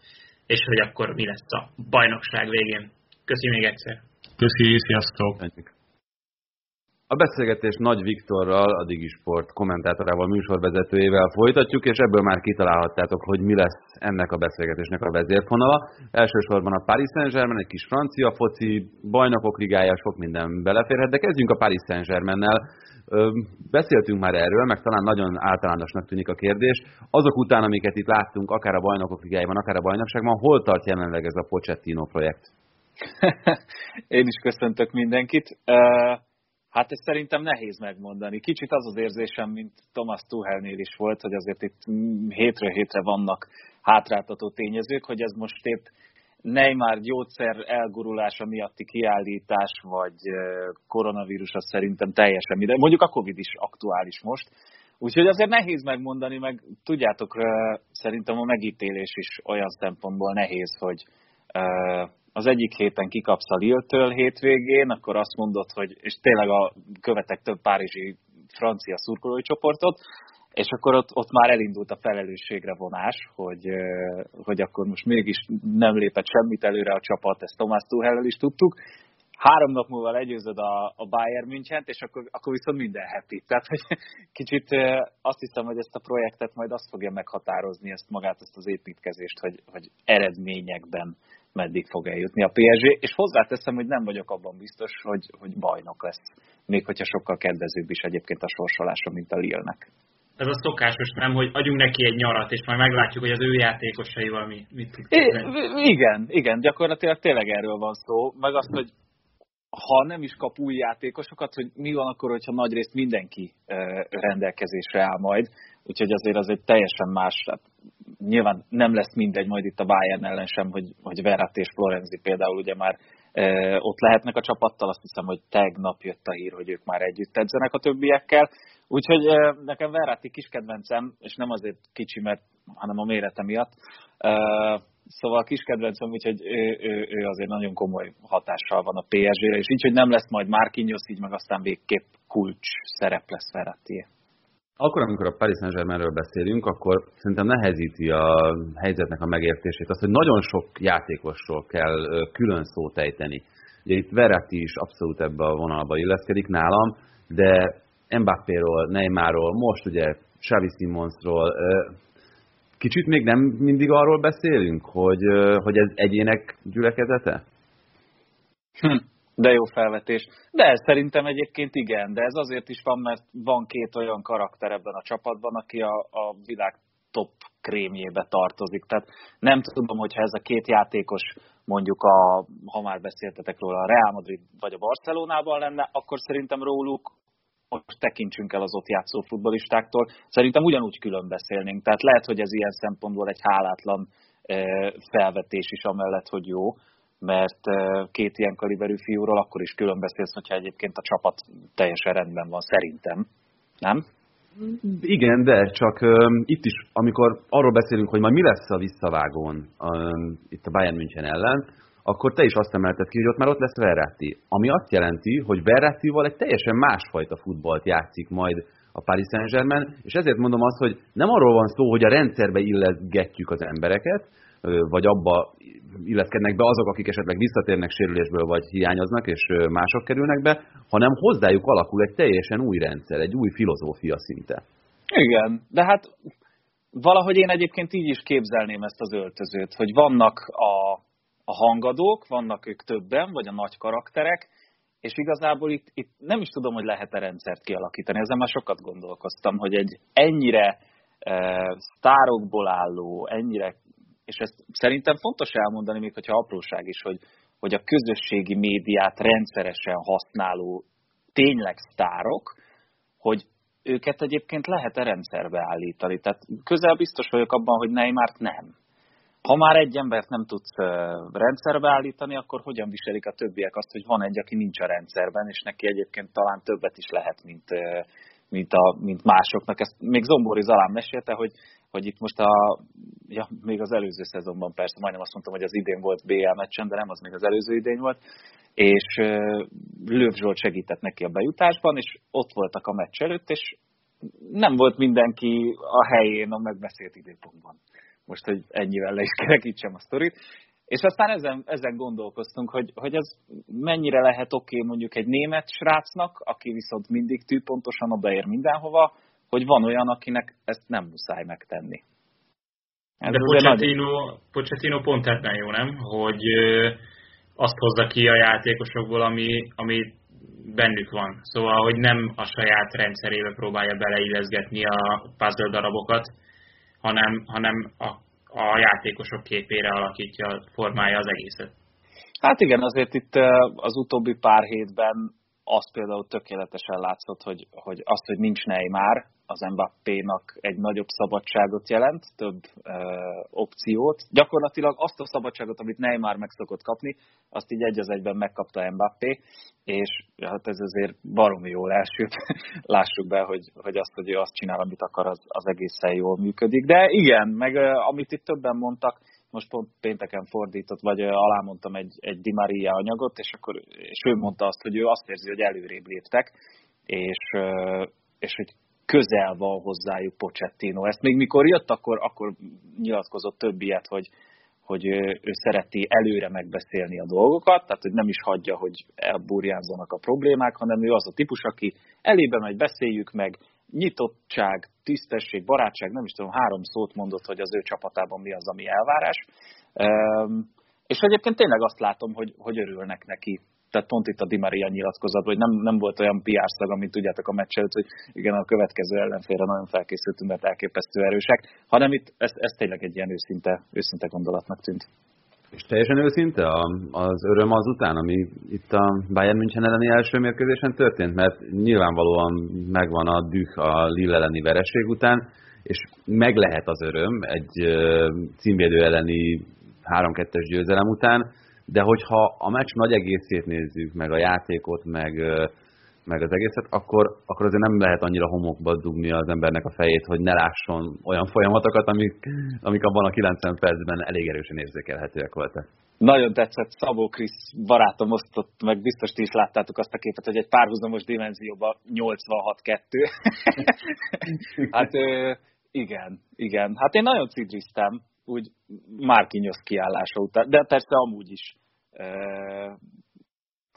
Speaker 2: és hogy akkor mi lesz a bajnokság végén. Köszi még egyszer!
Speaker 4: Köszi, sziasztok! Köszönjük.
Speaker 1: A beszélgetés Nagy Viktorral, a Digisport kommentátorával, műsorvezetőjével folytatjuk, és ebből már kitalálhattátok, hogy mi lesz ennek a beszélgetésnek a vezérfonala. Elsősorban a Paris Saint-Germain, egy kis francia foci, bajnokok ligája, sok minden beleférhet, de kezdjünk a Paris Saint-Germain-nel. Beszéltünk már erről, meg talán nagyon általánosnak tűnik a kérdés. Azok után, amiket itt láttunk, akár a bajnokok ligájában, akár a bajnokságban, hol tart jelenleg ez a Pochettino projekt? *laughs*
Speaker 5: Én is köszöntök mindenkit. Uh Hát ezt szerintem nehéz megmondani. Kicsit az az érzésem, mint Thomas Tuchelnél is volt, hogy azért itt hétről hétre vannak hátráltató tényezők, hogy ez most épp Neymar gyógyszer elgurulása miatti kiállítás, vagy koronavírus, az szerintem teljesen minden. Mondjuk a Covid is aktuális most. Úgyhogy azért nehéz megmondani, meg tudjátok, szerintem a megítélés is olyan szempontból nehéz, hogy az egyik héten kikapsz a Lille-től hétvégén, akkor azt mondod, hogy, és tényleg a követek több párizsi francia szurkolói csoportot, és akkor ott, ott már elindult a felelősségre vonás, hogy, hogy akkor most mégis nem lépett semmit előre a csapat, ezt Tomás Tuchel is tudtuk. Három nap múlva legyőzöd a, a Bayern münchen és akkor, akkor viszont minden happy. Tehát, hogy *laughs* kicsit azt hiszem, hogy ezt a projektet majd azt fogja meghatározni, ezt magát, ezt az építkezést, hogy, hogy eredményekben meddig fog eljutni a PSG, és hozzáteszem, hogy nem vagyok abban biztos, hogy, hogy bajnok lesz, még hogyha sokkal kedvezőbb is egyébként a sorsolása, mint a Lille-nek.
Speaker 2: Ez a szokásos, nem, hogy adjunk neki egy nyarat, és majd meglátjuk, hogy az ő játékosaival mi, mit tud
Speaker 5: Igen, igen, gyakorlatilag tényleg erről van szó, meg azt, hogy ha nem is kap új játékosokat, hogy mi van akkor, hogyha nagyrészt mindenki rendelkezésre áll majd, úgyhogy azért az egy teljesen más, hát nyilván nem lesz mindegy majd itt a Bayern ellen sem, hogy, hogy Verratti és Florenzi például ugye már ott lehetnek a csapattal, azt hiszem, hogy tegnap jött a hír, hogy ők már együtt edzenek a többiekkel, úgyhogy nekem Verratti kis kedvencem, és nem azért kicsi, mert, hanem a mérete miatt, Szóval kis kedvencem, úgyhogy ő, ő, ő azért nagyon komoly hatással van a PSG-re, és így, hogy nem lesz majd Marquinhos, így meg aztán végképp kulcs szerep lesz Verratti.
Speaker 1: Akkor, amikor a Paris Saint-Germainről beszélünk, akkor szerintem nehezíti a helyzetnek a megértését az, hogy nagyon sok játékosról kell külön szót ejteni. Ugye itt Verratti is abszolút ebbe a vonalba illeszkedik nálam, de Mbappéról, Neymarról, most ugye Xavi Simonsról, kicsit még nem mindig arról beszélünk, hogy, hogy ez egyének gyülekezete?
Speaker 5: Hm. De jó felvetés. De szerintem egyébként igen, de ez azért is van, mert van két olyan karakter ebben a csapatban, aki a, a világ top krémjébe tartozik. Tehát nem tudom, hogyha ez a két játékos mondjuk a, ha már beszéltetek róla, a Real Madrid vagy a Barcelonában lenne, akkor szerintem róluk most tekintsünk el az ott játszó futbolistáktól. Szerintem ugyanúgy külön beszélnénk. Tehát lehet, hogy ez ilyen szempontból egy hálátlan felvetés is amellett, hogy jó mert két ilyen kaliberű fiúról akkor is külön beszélsz, hogyha egyébként a csapat teljesen rendben van, szerintem. Nem?
Speaker 1: Igen, de csak uh, itt is, amikor arról beszélünk, hogy majd mi lesz a visszavágón uh, itt a Bayern München ellen, akkor te is azt emelted ki, hogy ott már ott lesz Verratti. Ami azt jelenti, hogy Verrattival egy teljesen másfajta futballt játszik majd a Paris Saint-Germain, és ezért mondom azt, hogy nem arról van szó, hogy a rendszerbe illetgetjük az embereket, vagy abba illeszkednek be azok, akik esetleg visszatérnek sérülésből, vagy hiányoznak, és mások kerülnek be, hanem hozzájuk alakul egy teljesen új rendszer, egy új filozófia szinte.
Speaker 5: Igen, de hát valahogy én egyébként így is képzelném ezt az öltözőt, hogy vannak a, a hangadók, vannak ők többen, vagy a nagy karakterek, és igazából itt, itt nem is tudom, hogy lehet-e rendszert kialakítani. Ezen már sokat gondolkoztam, hogy egy ennyire e, sztárokból álló, ennyire és ezt szerintem fontos elmondani, még hogyha apróság is, hogy, hogy a közösségi médiát rendszeresen használó tényleg sztárok, hogy őket egyébként lehet-e rendszerbe állítani. Tehát közel biztos vagyok abban, hogy Neymart nem. Ha már egy embert nem tudsz rendszerbe állítani, akkor hogyan viselik a többiek azt, hogy van egy, aki nincs a rendszerben, és neki egyébként talán többet is lehet, mint, mint, a, mint másoknak. Ezt még Zombori Zalán mesélte, hogy, hogy itt most a, ja, még az előző szezonban persze, majdnem azt mondtam, hogy az idén volt BL meccsen, de nem, az még az előző idén volt, és Löv Zsolt segített neki a bejutásban, és ott voltak a meccs előtt, és nem volt mindenki a helyén a megbeszélt időpontban. Most, hogy ennyivel le is kerekítsem a sztorit. És aztán ezen, ezen gondolkoztunk, hogy, hogy ez mennyire lehet oké okay mondjuk egy német srácnak, aki viszont mindig tűpontosan odaér mindenhova, hogy van olyan, akinek ezt nem muszáj megtenni.
Speaker 2: Ez De Pochettino, nagy... Pochettino pont ebben jó, nem? Hogy azt hozza ki a játékosokból, ami, ami bennük van. Szóval, hogy nem a saját rendszerébe próbálja beleilleszgetni a puzzle darabokat, hanem, hanem a, a játékosok képére alakítja, formája az egészet.
Speaker 5: Hát igen, azért itt az utóbbi pár hétben az például tökéletesen látszott, hogy, hogy azt, hogy nincs Neymar, az Mbappé-nak egy nagyobb szabadságot jelent, több ö, opciót. Gyakorlatilag azt a szabadságot, amit Neymar meg szokott kapni, azt így egy az egyben megkapta Mbappé, és hát ez azért baromi jól elsőt. *laughs* Lássuk be, hogy, hogy azt, hogy ő azt csinál, amit akar, az, az egészen jól működik. De igen, meg amit itt többen mondtak, most pont pénteken fordított, vagy alámondtam egy, egy Di Maria anyagot, és, akkor, és ő mondta azt, hogy ő azt érzi, hogy előrébb léptek, és, és hogy közel van hozzájuk Pochettino. Ezt még mikor jött, akkor, akkor nyilatkozott több ilyet, hogy, hogy ő, ő szereti előre megbeszélni a dolgokat, tehát hogy nem is hagyja, hogy elburjánzanak a problémák, hanem ő az a típus, aki elébe megy, beszéljük meg, nyitottság, tisztesség, barátság, nem is tudom, három szót mondott, hogy az ő csapatában mi az, ami elvárás. És egyébként tényleg azt látom, hogy, hogy örülnek neki tehát pont itt a Di Maria nyilatkozat, hogy nem, nem volt olyan PR szag, amit tudjátok a meccs előtt, hogy igen, a következő ellenfélre nagyon felkészültünk, mert elképesztő erősek, hanem itt ez, ez tényleg egy ilyen őszinte, őszinte gondolatnak tűnt.
Speaker 1: És teljesen őszinte az öröm azután, ami itt a Bayern München elleni első mérkőzésen történt, mert nyilvánvalóan megvan a düh a Lille elleni vereség után, és meg lehet az öröm egy címvédő elleni 3-2-es győzelem után, de hogyha a meccs nagy egészét nézzük, meg a játékot, meg, meg az egészet, akkor, akkor azért nem lehet annyira homokba dugni az embernek a fejét, hogy ne lásson olyan folyamatokat, amik, amik abban a 90 percben elég erősen érzékelhetőek voltak.
Speaker 5: Nagyon tetszett, Szabó Krisz barátom osztott, meg biztos ti is láttátok azt a képet, hogy egy párhuzamos dimenzióban 86-2. *laughs* hát igen, igen. Hát én nagyon cidriztem, úgy Márkinyosz kiállása után, de persze amúgy is.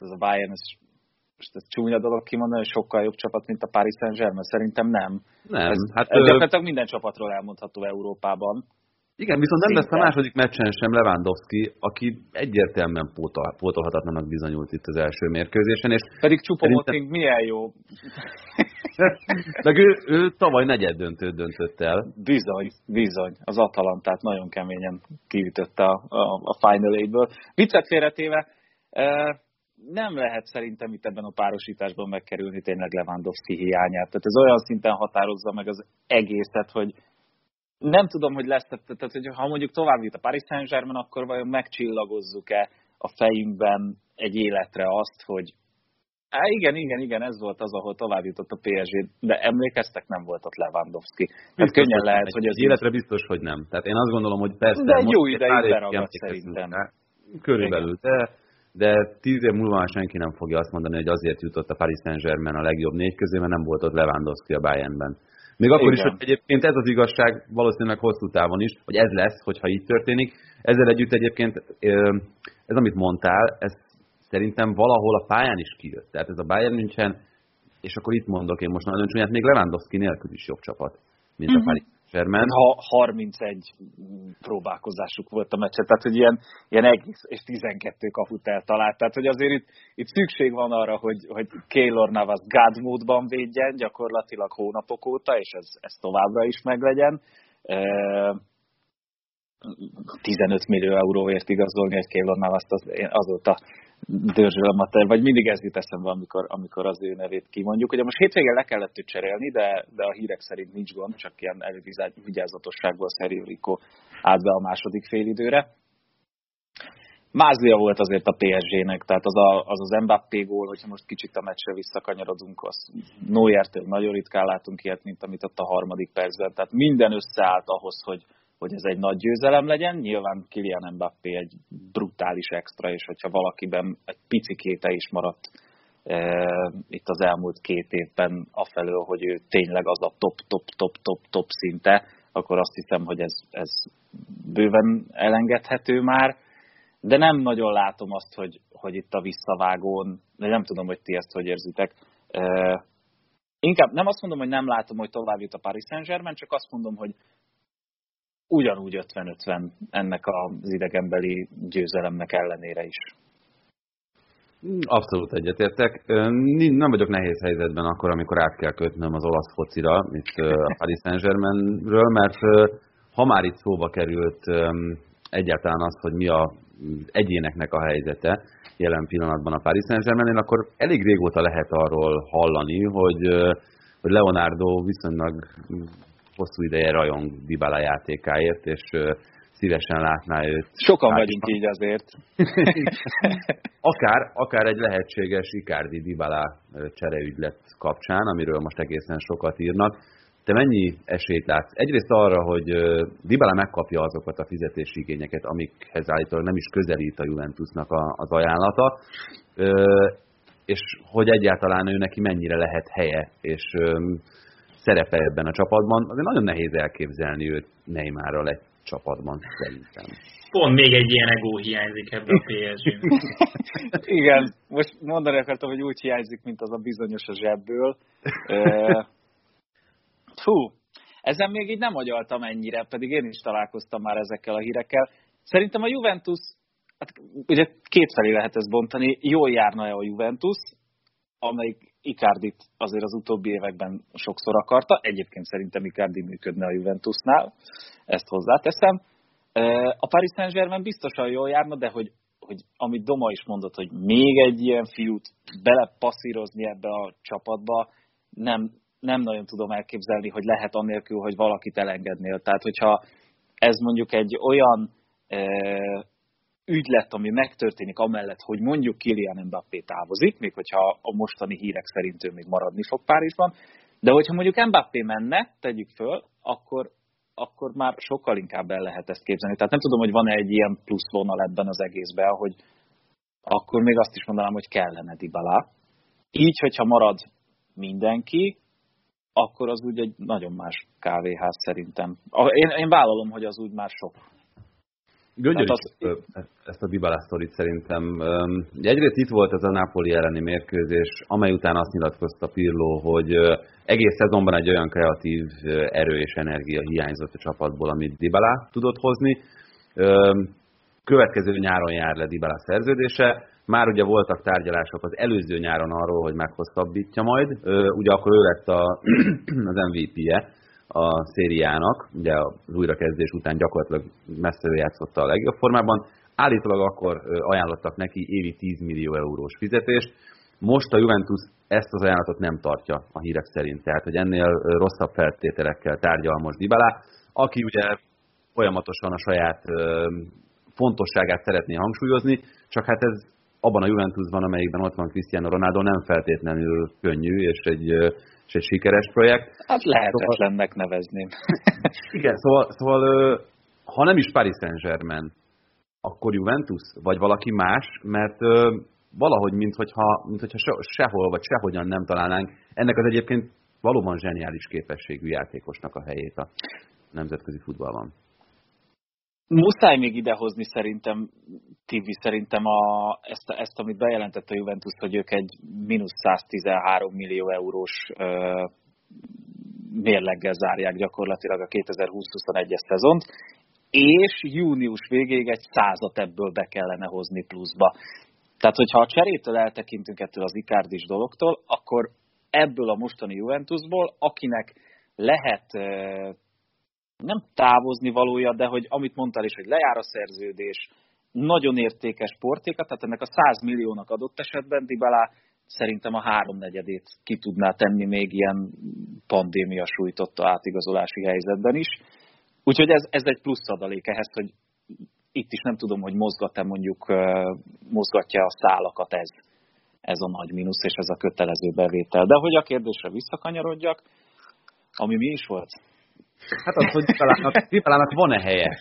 Speaker 5: Ez a Bayern, ez, most ez csúnya dolog kimondani, hogy sokkal jobb csapat, mint a Paris Saint-Germain. Szerintem nem.
Speaker 1: Nem.
Speaker 5: Ez, hát, ez gyakorlatilag minden csapatról elmondható Európában.
Speaker 1: Igen, viszont nem lesz a második meccsen sem Lewandowski, aki egyértelműen pótol, pótolhatatlanak bizonyult itt az első mérkőzésen. És
Speaker 5: Pedig Csupomoting szerintem... milyen jó. *laughs*
Speaker 1: Meg ő, ő tavaly negyed döntőt döntött el.
Speaker 5: Bizony, bizony. Az Atalantát nagyon keményen kiütötte a, a, a Final Eight-ből. Viccet félretéve, nem lehet szerintem itt ebben a párosításban megkerülni tényleg Lewandowski hiányát. Tehát ez olyan szinten határozza meg az egészet, hogy nem tudom, hogy lesz, tehát hogy ha mondjuk tovább jut a Paris Saint-Germain, akkor vajon megcsillagozzuk-e a fejünkben egy életre azt, hogy Á, igen, igen, igen, ez volt az, ahol tovább jutott a PSG, de emlékeztek, nem volt ott Lewandowski. Tehát könnyen lehet, hogy
Speaker 1: az életre biztos, hogy nem. Tehát én azt gondolom, hogy persze...
Speaker 5: De egy jó ideig beragadt szerintem.
Speaker 1: Körülbelül, de, de tíz év múlva senki nem fogja azt mondani, hogy azért jutott a Paris Saint-Germain a legjobb négy közé, mert nem volt ott Lewandowski a Bayernben. Még akkor Igen. is, hogy egyébként ez az igazság valószínűleg hosszú távon is, hogy ez lesz, hogyha így történik. Ezzel együtt egyébként ez, amit mondtál, ez szerintem valahol a pályán is kijött. Tehát ez a Bayern München, és akkor itt mondok én most nagyon csúnyát, még Lewandowski nélkül is jobb csapat, mint uh-huh. a mhm. Paris Germain.
Speaker 5: Ha 31 próbálkozásuk volt a meccset, tehát hogy ilyen, ilyen egész és 12 kaput eltalált. Tehát, hogy azért itt, itt szükség van arra, hogy, hogy Keylor Navas God módban védjen gyakorlatilag hónapok óta, és ez, ez továbbra is meglegyen. 15 millió euróért igazolni egy Keylor Navas-t, az, azóta dörzsölöm a vagy mindig ez jut eszembe, amikor, amikor az ő nevét kimondjuk. Ugye most hétvégén le kellett őt cserélni, de, de a hírek szerint nincs gond, csak ilyen elővigyázatosságból Szerio Rico állt be a második félidőre. mázlia volt azért a PSG-nek, tehát az a, az, az Mbappé gól, hogyha most kicsit a meccsre visszakanyarodunk, az Neuertől nagyon ritkán látunk ilyet, mint amit ott a harmadik percben. Tehát minden összeállt ahhoz, hogy, hogy ez egy nagy győzelem legyen. Nyilván Kylian Mbappé egy brutális extra, és hogyha valakiben egy pici kéte is maradt e, itt az elmúlt két évben afelől, hogy ő tényleg az a top, top, top, top, top szinte, akkor azt hiszem, hogy ez, ez bőven elengedhető már de nem nagyon látom azt, hogy, hogy itt a visszavágón, de nem tudom, hogy ti ezt hogy érzitek. Uh, inkább nem azt mondom, hogy nem látom, hogy tovább jut a Paris Saint-Germain, csak azt mondom, hogy ugyanúgy 50-50 ennek az idegenbeli győzelemnek ellenére is.
Speaker 1: Abszolút egyetértek. Nem vagyok nehéz helyzetben akkor, amikor át kell kötnöm az olasz focira, itt a Paris Saint-Germainről, mert ha már itt szóba került egyáltalán az, hogy mi a egyéneknek a helyzete jelen pillanatban a Paris Saint-Germain, akkor elég régóta lehet arról hallani, hogy, hogy Leonardo viszonylag hosszú ideje rajong Dybala játékáért, és szívesen látná őt.
Speaker 5: Sokan vagyunk így azért. *laughs*
Speaker 1: akár, akár egy lehetséges Icardi Dybala csereügylet kapcsán, amiről most egészen sokat írnak te mennyi esélyt látsz? Egyrészt arra, hogy Dybala megkapja azokat a fizetési igényeket, amikhez állítólag nem is közelít a Juventusnak az ajánlata, és hogy egyáltalán ő neki mennyire lehet helye, és szerepe ebben a csapatban. Azért nagyon nehéz elképzelni őt Neymarral egy csapatban szerintem.
Speaker 2: Pont még egy ilyen ego hiányzik ebben a psg *laughs*
Speaker 5: Igen, most mondani akartam, hogy úgy hiányzik, mint az a bizonyos a zsebből. Fú, ezen még így nem agyaltam ennyire, pedig én is találkoztam már ezekkel a hírekkel. Szerintem a Juventus, hát ugye kétfelé lehet ezt bontani, jól járna-e a Juventus, amelyik Icardit azért az utóbbi években sokszor akarta. Egyébként szerintem Icardi működne a Juventusnál, ezt hozzáteszem. A Paris Saint-Germain biztosan jól járna, de hogy, hogy amit Doma is mondott, hogy még egy ilyen fiút belepasszírozni ebbe a csapatba, nem, nem nagyon tudom elképzelni, hogy lehet anélkül, hogy valakit elengednél. Tehát, hogyha ez mondjuk egy olyan ügylet, ami megtörténik amellett, hogy mondjuk Kylian Mbappé távozik, még hogyha a mostani hírek szerint ő még maradni fog Párizsban, de hogyha mondjuk Mbappé menne, tegyük föl, akkor, akkor már sokkal inkább el lehet ezt képzelni. Tehát nem tudom, hogy van-e egy ilyen plusz vonal ebben az egészben, hogy akkor még azt is mondanám, hogy kellene Dybala. Így, hogyha marad mindenki, akkor az úgy egy nagyon más kávéház szerintem. Én, én vállalom, hogy az úgy már sok.
Speaker 1: Hát az... ezt a Dybala sztorit szerintem. Egyrészt itt volt ez a Napoli elleni mérkőzés, amely után azt nyilatkozta Pirlo, hogy egész szezonban egy olyan kreatív erő és energia hiányzott a csapatból, amit Dybala tudott hozni. Következő nyáron jár le Dybala szerződése, már ugye voltak tárgyalások az előző nyáron arról, hogy meghosszabbítja majd. Ugye akkor ő lett a, *clears throat* az MVP-je a szériának, ugye az újrakezdés után gyakorlatilag messze játszotta a legjobb formában. Állítólag akkor ajánlottak neki évi 10 millió eurós fizetést. Most a Juventus ezt az ajánlatot nem tartja a hírek szerint, tehát hogy ennél rosszabb feltételekkel tárgyal most Dybala, aki ugye folyamatosan a saját fontosságát szeretné hangsúlyozni, csak hát ez abban a Juventusban, amelyikben ott van Cristiano Ronaldo, nem feltétlenül könnyű, és egy, és egy sikeres projekt.
Speaker 5: Hát lehetetlennek szóval, nevezném. *laughs*
Speaker 1: Igen, szóval, szóval ha nem is Paris Saint-Germain, akkor Juventus, vagy valaki más, mert valahogy, mintha, mintha sehol, vagy sehogyan nem találnánk ennek az egyébként valóban zseniális képességű játékosnak a helyét a nemzetközi futballban.
Speaker 5: Muszáj még idehozni szerintem, Tivi, szerintem a, ezt, ezt, amit bejelentett a Juventus, hogy ők egy mínusz 113 millió eurós ö, mérleggel zárják gyakorlatilag a 2020-21-es szezont, és június végéig egy százat ebből be kellene hozni pluszba. Tehát, hogyha a cserétől eltekintünk ettől az Icardis dologtól, akkor ebből a mostani Juventusból, akinek lehet nem távozni valója, de hogy amit mondtál is, hogy lejár a szerződés, nagyon értékes portéka, tehát ennek a 100 milliónak adott esetben Dybala szerintem a háromnegyedét ki tudná tenni még ilyen pandémia sújtotta átigazolási helyzetben is. Úgyhogy ez, ez egy plusz adalék ehhez, hogy itt is nem tudom, hogy mozgat-e mondjuk, mozgatja a szálakat ez, ez a nagy mínusz és ez a kötelező bevétel. De hogy a kérdésre visszakanyarodjak, ami mi is volt?
Speaker 1: Hát az, hogy Dibalának, van-e helye?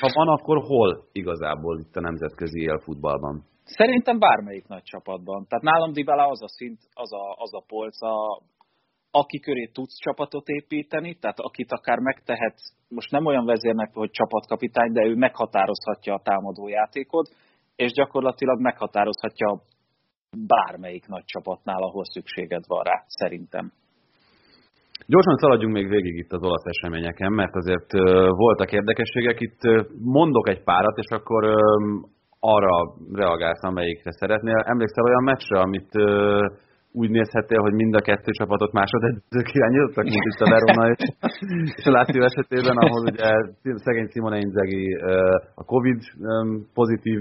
Speaker 1: Ha van, akkor hol igazából itt a nemzetközi élfutballban?
Speaker 5: Szerintem bármelyik nagy csapatban. Tehát nálam Dybala az a szint, az a, az a polca, aki köré tudsz csapatot építeni, tehát akit akár megtehet, most nem olyan vezérnek, hogy csapatkapitány, de ő meghatározhatja a támadó játékot, és gyakorlatilag meghatározhatja bármelyik nagy csapatnál, ahol szükséged van rá, szerintem.
Speaker 1: Gyorsan szaladjunk még végig itt az olasz eseményeken, mert azért voltak érdekességek. Itt mondok egy párat, és akkor arra reagálsz, amelyikre szeretnél. Emlékszel olyan meccsre, amit úgy nézhettél, hogy mind a kettő csapatot másodedzők irányítottak, mint itt a Verona és, a Láció esetében, ahol ugye szegény Simone Inzaghi a Covid pozitív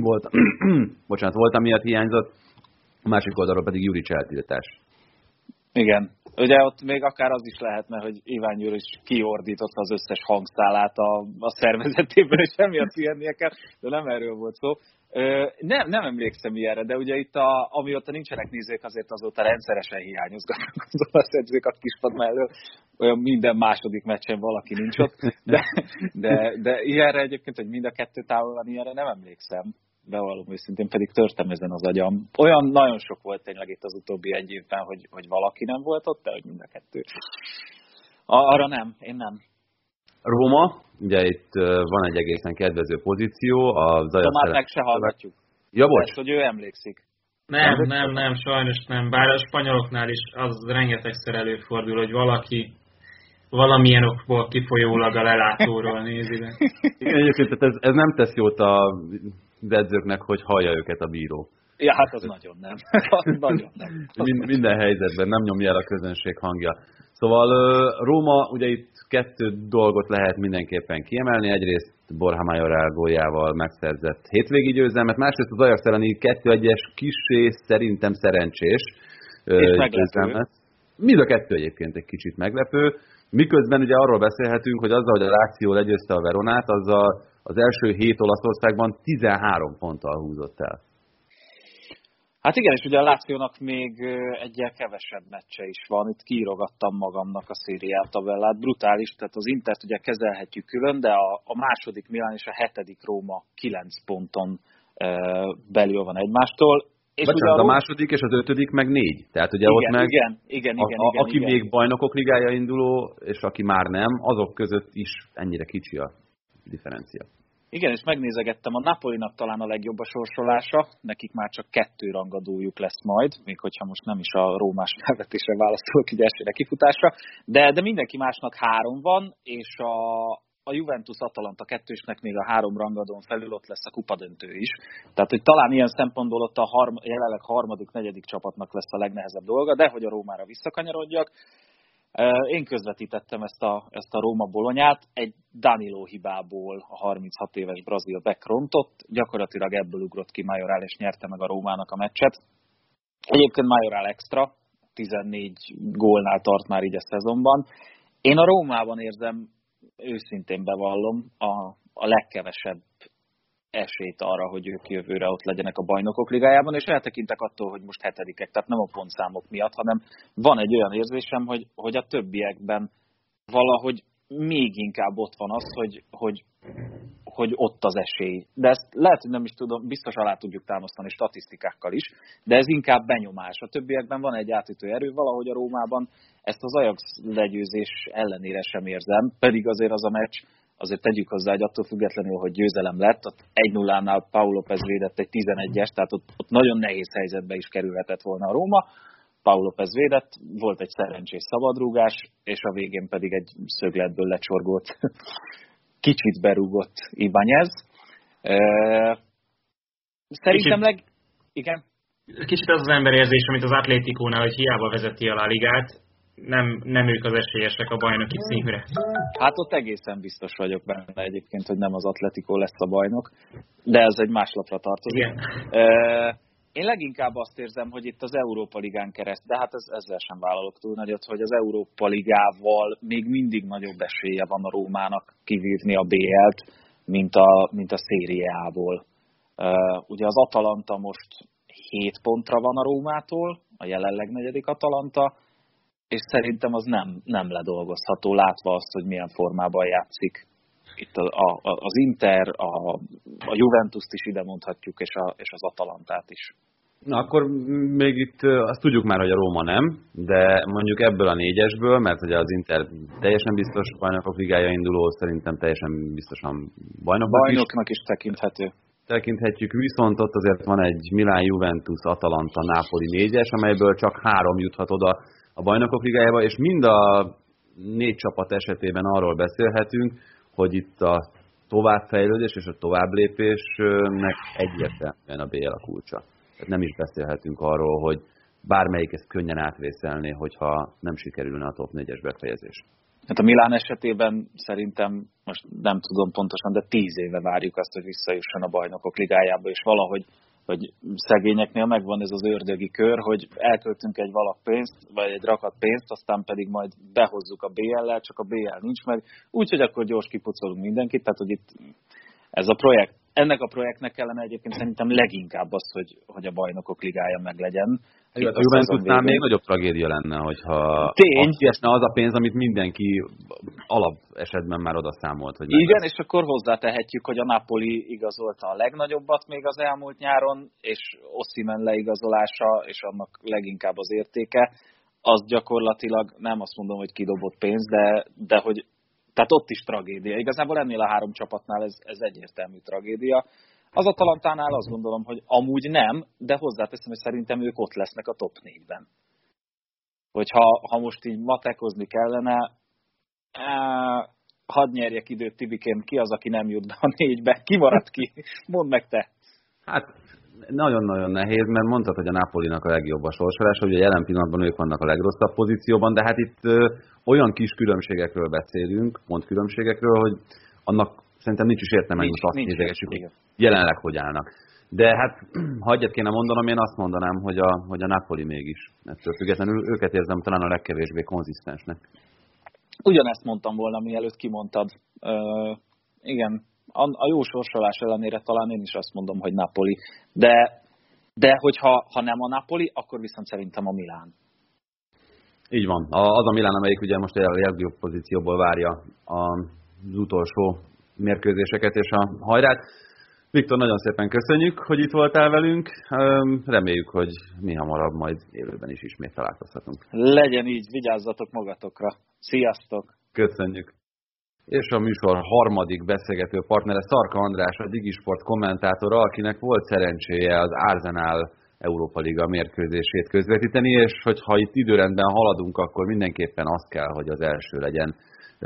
Speaker 1: volt, *clears throat* bocsánat, volt, amiatt hiányzott, a másik oldalról pedig Juri eltiltás.
Speaker 5: Igen. Ugye ott még akár az is lehetne, hogy Iván Győr is kiordította az összes hangszálát a, a szervezetéből, és emiatt pihennie kell, de nem erről volt szó. Ö, nem, nem emlékszem ilyenre, de ugye itt, a, amióta nincsenek nézők, azért azóta rendszeresen hiányozgatnak *laughs* az edzők a kispad mellől. Olyan minden második meccsen valaki nincs ott. De, de, de ilyenre egyébként, hogy mind a kettő távol van, ilyenre nem emlékszem bevallom őszintén, pedig törtem ezen az agyam. Olyan nagyon sok volt tényleg itt az utóbbi egy évben, hogy, hogy valaki nem volt ott, de hogy mind a kettő. Arra nem, én nem.
Speaker 1: Róma, ugye itt van egy egészen kedvező pozíció. A
Speaker 5: Zajat már meg se hallgatjuk.
Speaker 1: Ja, bocs.
Speaker 5: Hogy ő emlékszik.
Speaker 2: Nem, nem, nem, nem, sajnos nem. Bár a spanyoloknál is az rengetegszer előfordul, hogy valaki valamilyen okból kifolyólag a lelátóról nézi.
Speaker 1: Egyébként ez, ez nem tesz jót a edzőknek, hogy hallja őket a bíró.
Speaker 5: Ja, hát az nagyon nem. *laughs* Az nagyon nem. *laughs*
Speaker 1: Mind, minden helyzetben nem nyomja el a közönség hangja. Szóval Róma, ugye itt kettő dolgot lehet mindenképpen kiemelni. Egyrészt Borja Majoral góljával megszerzett hétvégi győzelmet, másrészt az Ajax elleni 2-1-es kisé szerintem szerencsés
Speaker 5: győzelmet.
Speaker 1: Mind a kettő egyébként egy kicsit meglepő. Miközben ugye arról beszélhetünk, hogy azzal, hogy a Láció legyőzte a Veronát, azzal az első hét Olaszországban 13 ponttal húzott el.
Speaker 5: Hát igen, és ugye a Lációnak még egyel kevesebb meccse is van. Itt kiírogattam magamnak a szériát tabellát. Brutális, tehát az Intert ugye kezelhetjük külön, de a, a második Milán és a hetedik Róma 9 ponton e, belül van egymástól.
Speaker 1: És Bocsánat, a, a második és az ötödik meg négy. Tehát ugye
Speaker 5: igen,
Speaker 1: ott meg
Speaker 5: igen, igen, igen, a, a,
Speaker 1: igen,
Speaker 5: aki
Speaker 1: igen. még bajnokok ligája induló, és aki már nem, azok között is ennyire kicsi a differencia.
Speaker 5: Igen, és megnézegettem, a Napolinak talán a legjobb a sorsolása, nekik már csak kettő rangadójuk lesz majd, még hogyha most nem is a rómás *laughs* felvetésre válaszolok így elsőre kifutásra, de, de mindenki másnak három van, és a, a Juventus Atalanta kettősnek még a három rangadón felül ott lesz a kupadöntő is. Tehát, hogy talán ilyen szempontból ott a harm, jelenleg harmadik, negyedik csapatnak lesz a legnehezebb dolga, de hogy a Rómára visszakanyarodjak, én közvetítettem ezt a, ezt a Róma bolonyát, egy Danilo hibából a 36 éves brazil bekrontott, gyakorlatilag ebből ugrott ki Majorál és nyerte meg a Rómának a meccset. Egyébként Majorál extra, 14 gólnál tart már így a szezonban. Én a Rómában érzem, őszintén bevallom, a, a legkevesebb esélyt arra, hogy ők jövőre ott legyenek a bajnokok ligájában, és eltekintek attól, hogy most hetedikek, tehát nem a pontszámok miatt, hanem van egy olyan érzésem, hogy, hogy a többiekben valahogy még inkább ott van az, hogy, hogy, hogy ott az esély. De ezt lehet, hogy nem is tudom, biztos alá tudjuk támasztani statisztikákkal is, de ez inkább benyomás. A többiekben van egy átütő erő, valahogy a Rómában ezt az Ajax legyőzés ellenére sem érzem, pedig azért az a meccs azért tegyük hozzá, hogy attól függetlenül, hogy győzelem lett, ott 1-0-nál Paulo López védett egy 11-es, tehát ott, ott nagyon nehéz helyzetbe is kerülhetett volna a Róma. Paulo López védett, volt egy szerencsés szabadrúgás, és a végén pedig egy szögletből lecsorgott, *laughs* kicsit berúgott Ibányez. Szerintem leg... Igen?
Speaker 2: Kicsit az az ember érzés, amit az Atlétikónál, hogy hiába vezeti a Ligát, nem, nem ők az esélyesek a bajnoki címre.
Speaker 5: Hát ott egészen biztos vagyok benne egyébként, hogy nem az Atletico lesz a bajnok, de ez egy más lapra tartozik.
Speaker 2: Igen.
Speaker 5: Én leginkább azt érzem, hogy itt az Európa Ligán kereszt, de hát ez, ezzel sem vállalok túl nagyot, hogy az Európa Ligával még mindig nagyobb esélye van a Rómának kivírni a BL-t, mint a, mint a szériából. Ugye az Atalanta most 7 pontra van a Rómától, a jelenleg negyedik Atalanta, és szerintem az nem, nem ledolgozható, látva azt, hogy milyen formában játszik itt a, a, az Inter, a, a Juventus-t is ide mondhatjuk, és, a, és az Atalantát is.
Speaker 1: Na akkor még itt azt tudjuk már, hogy a Róma nem, de mondjuk ebből a négyesből, mert ugye az Inter teljesen biztos bajnokok ligája induló, szerintem teljesen biztosan bajnoknak,
Speaker 5: bajnoknak is, is tekinthető.
Speaker 1: Tekinthetjük, viszont ott azért van egy Milán, Juventus, Atalanta, Nápoli négyes, amelyből csak három juthat oda a bajnokok ligájába, és mind a négy csapat esetében arról beszélhetünk, hogy itt a továbbfejlődés és a továbblépésnek egyértelműen a BL a kulcsa. Tehát nem is beszélhetünk arról, hogy bármelyik ezt könnyen átvészelné, hogyha nem sikerülne a top 4-es befejezés.
Speaker 5: Hát a Milán esetében szerintem, most nem tudom pontosan, de tíz éve várjuk azt, hogy visszajusson a bajnokok ligájába, és valahogy hogy szegényeknél megvan ez az ördögi kör, hogy elköltünk egy valak pénzt, vagy egy rakat pénzt, aztán pedig majd behozzuk a BL-lel, csak a BL nincs meg, úgyhogy akkor gyors kipucolunk mindenkit, tehát hogy itt ez a projekt, ennek a projektnek kellene egyébként szerintem leginkább az, hogy, hogy a bajnokok ligája meglegyen,
Speaker 1: Hát a Juventusnál még nagyobb tragédia lenne, hogyha
Speaker 5: Tény.
Speaker 1: kiesne az a pénz, amit mindenki alap esetben már oda számolt. Hogy
Speaker 5: Igen, és akkor hozzátehetjük, hogy a Napoli igazolta a legnagyobbat még az elmúlt nyáron, és Ossimen leigazolása, és annak leginkább az értéke, az gyakorlatilag nem azt mondom, hogy kidobott pénz, de, de hogy tehát ott is tragédia. Igazából ennél a három csapatnál ez, ez egyértelmű tragédia. Az Atalantánál azt gondolom, hogy amúgy nem, de hozzáteszem, hogy szerintem ők ott lesznek a top 4-ben. Hogyha ha most így matekozni kellene, eh, hadd nyerjek időt Tibikén, ki az, aki nem jut be a négybe, ki maradt ki? Mondd meg te.
Speaker 1: Hát nagyon-nagyon nehéz, mert mondtad, hogy a Napolinak a legjobb a sorsolás, hogy a jelen pillanatban ők vannak a legrosszabb pozícióban, de hát itt ö, olyan kis különbségekről beszélünk, pont különbségekről, hogy annak szerintem nincs is értelme, hogy azt nézegessük, jelenleg hogy állnak. De hát, *clears throat* ha egyet kéne mondanom, én azt mondanám, hogy a, hogy a Napoli mégis. Ettől függetlenül őket érzem talán a legkevésbé konzisztensnek.
Speaker 5: Ugyanezt mondtam volna, mielőtt kimondtad. Uh, igen, a, a jó sorsolás ellenére talán én is azt mondom, hogy Napoli. De, de hogyha ha nem a Napoli, akkor viszont szerintem a Milán.
Speaker 1: Így van. Az a Milán, amelyik ugye most a legjobb pozícióból várja az utolsó mérkőzéseket és a hajrát. Viktor, nagyon szépen köszönjük, hogy itt voltál velünk. Reméljük, hogy mi hamarabb majd élőben is ismét találkozhatunk.
Speaker 5: Legyen így, vigyázzatok magatokra. Sziasztok!
Speaker 1: Köszönjük! És a műsor harmadik beszélgető partnere Szarka András, a Digisport kommentátora, akinek volt szerencséje az Arsenal Európa Liga mérkőzését közvetíteni, és hogyha itt időrendben haladunk, akkor mindenképpen azt kell, hogy az első legyen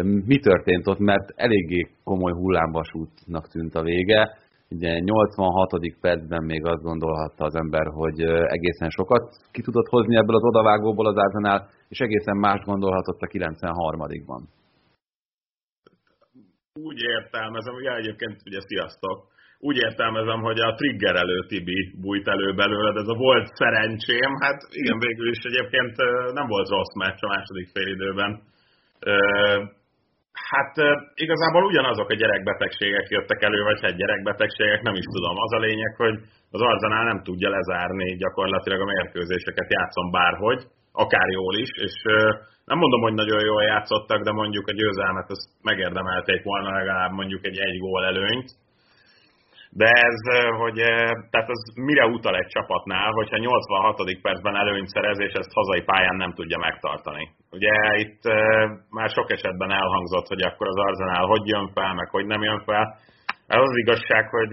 Speaker 1: mi történt ott, mert eléggé komoly hullámvasútnak tűnt a vége. Ugye 86. percben még azt gondolhatta az ember, hogy egészen sokat ki tudott hozni ebből az odavágóból az Arsenal, és egészen más gondolhatott a 93-ban.
Speaker 6: Úgy értelmezem, ugye egyébként ugye sziasztok, úgy értelmezem, hogy a trigger elő Tibi bújt elő belőled, ez a volt szerencsém, hát igen, végül is egyébként nem volt rossz meccs a második félidőben Hát igazából ugyanazok a gyerekbetegségek jöttek elő, vagy hát gyerekbetegségek, nem is tudom. Az a lényeg, hogy az Arzenál nem tudja lezárni gyakorlatilag a mérkőzéseket, játszom bárhogy, akár jól is, és nem mondom, hogy nagyon jól játszottak, de mondjuk a győzelmet azt megérdemelték volna legalább mondjuk egy egy gól előnyt, de ez, hogy tehát az mire utal egy csapatnál, hogyha 86. percben előnyt szerez, és ezt hazai pályán nem tudja megtartani. Ugye itt már sok esetben elhangzott, hogy akkor az Arsenal hogy jön fel, meg hogy nem jön fel. Ez az igazság, hogy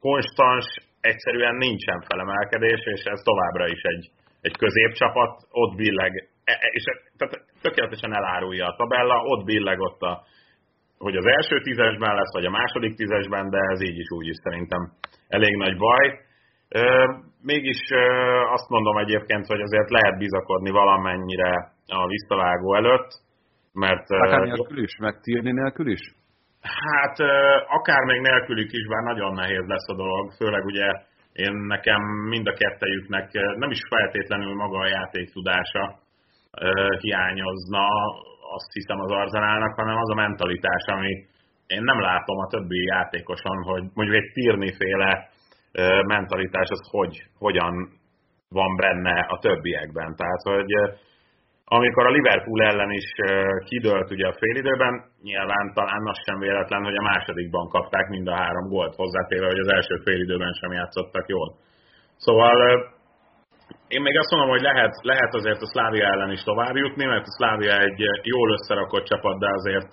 Speaker 6: konstans egyszerűen nincsen felemelkedés, és ez továbbra is egy, egy középcsapat, ott billeg, e, e, és tehát tökéletesen elárulja a tabella, ott billeg ott a hogy az első tízesben lesz, vagy a második tízesben, de ez így is úgy is szerintem elég nagy baj. Mégis azt mondom egyébként, hogy azért lehet bizakodni valamennyire a visszavágó előtt, mert...
Speaker 1: Akár nélkül is, meg Tierney nélkül is?
Speaker 6: Hát akár még nélkülük is, bár nagyon nehéz lesz a dolog, főleg ugye én nekem mind a kettejüknek nem is feltétlenül maga a játék tudása hiányozna, azt hiszem az Arzenálnak, hanem az a mentalitás, ami én nem látom a többi játékoson, hogy mondjuk egy Tierney féle mentalitás az hogy, hogyan van benne a többiekben. Tehát, hogy amikor a Liverpool ellen is kidőlt ugye a félidőben, nyilván talán az sem véletlen, hogy a másodikban kapták mind a három gólt hozzátéve, hogy az első félidőben sem játszottak jól. Szóval én még azt mondom, hogy lehet, lehet azért a Szlávia ellen is tovább jutni, mert a Szlávia egy jól összerakott csapat, de azért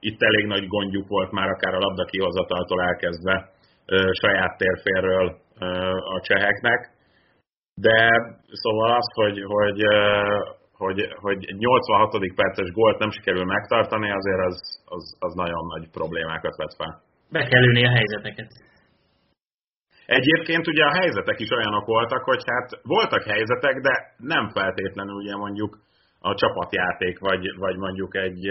Speaker 6: itt elég nagy gondjuk volt már akár a labda kihozataltól elkezdve saját térférről a cseheknek. De szóval az, hogy, hogy, hogy, hogy egy 86. perces gólt nem sikerül megtartani, azért az, az, az nagyon nagy problémákat vet fel.
Speaker 2: Be kell ülni a helyzeteket.
Speaker 6: Egyébként ugye a helyzetek is olyanok voltak, hogy hát voltak helyzetek, de nem feltétlenül ugye mondjuk a csapatjáték, vagy, vagy mondjuk egy,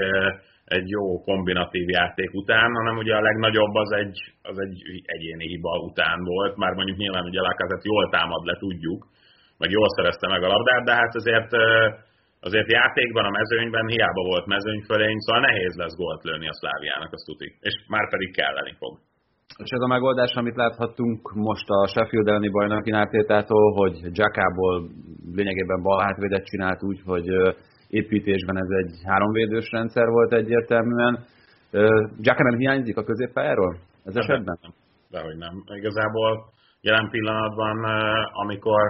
Speaker 6: egy jó kombinatív játék után, hanem ugye a legnagyobb az egy, az egy egyéni hiba után volt, már mondjuk nyilván ugye Lacazette jól támad le, tudjuk, meg jól szerezte meg a labdát, de hát azért azért játékban, a mezőnyben hiába volt mezőnyfölény, szóval nehéz lesz gólt lőni a Szláviának, azt tuti. És már pedig kelleni fog.
Speaker 1: És ez a megoldás, amit láthattunk most a Sheffield elleni bajnoki Nártétától, hogy Jackából lényegében bal hátvédet csinált úgy, hogy építésben ez egy háromvédős rendszer volt egyértelműen. Jacka nem hiányzik a középpályáról ez esetben?
Speaker 6: Nem, dehogy nem. Igazából jelen pillanatban, amikor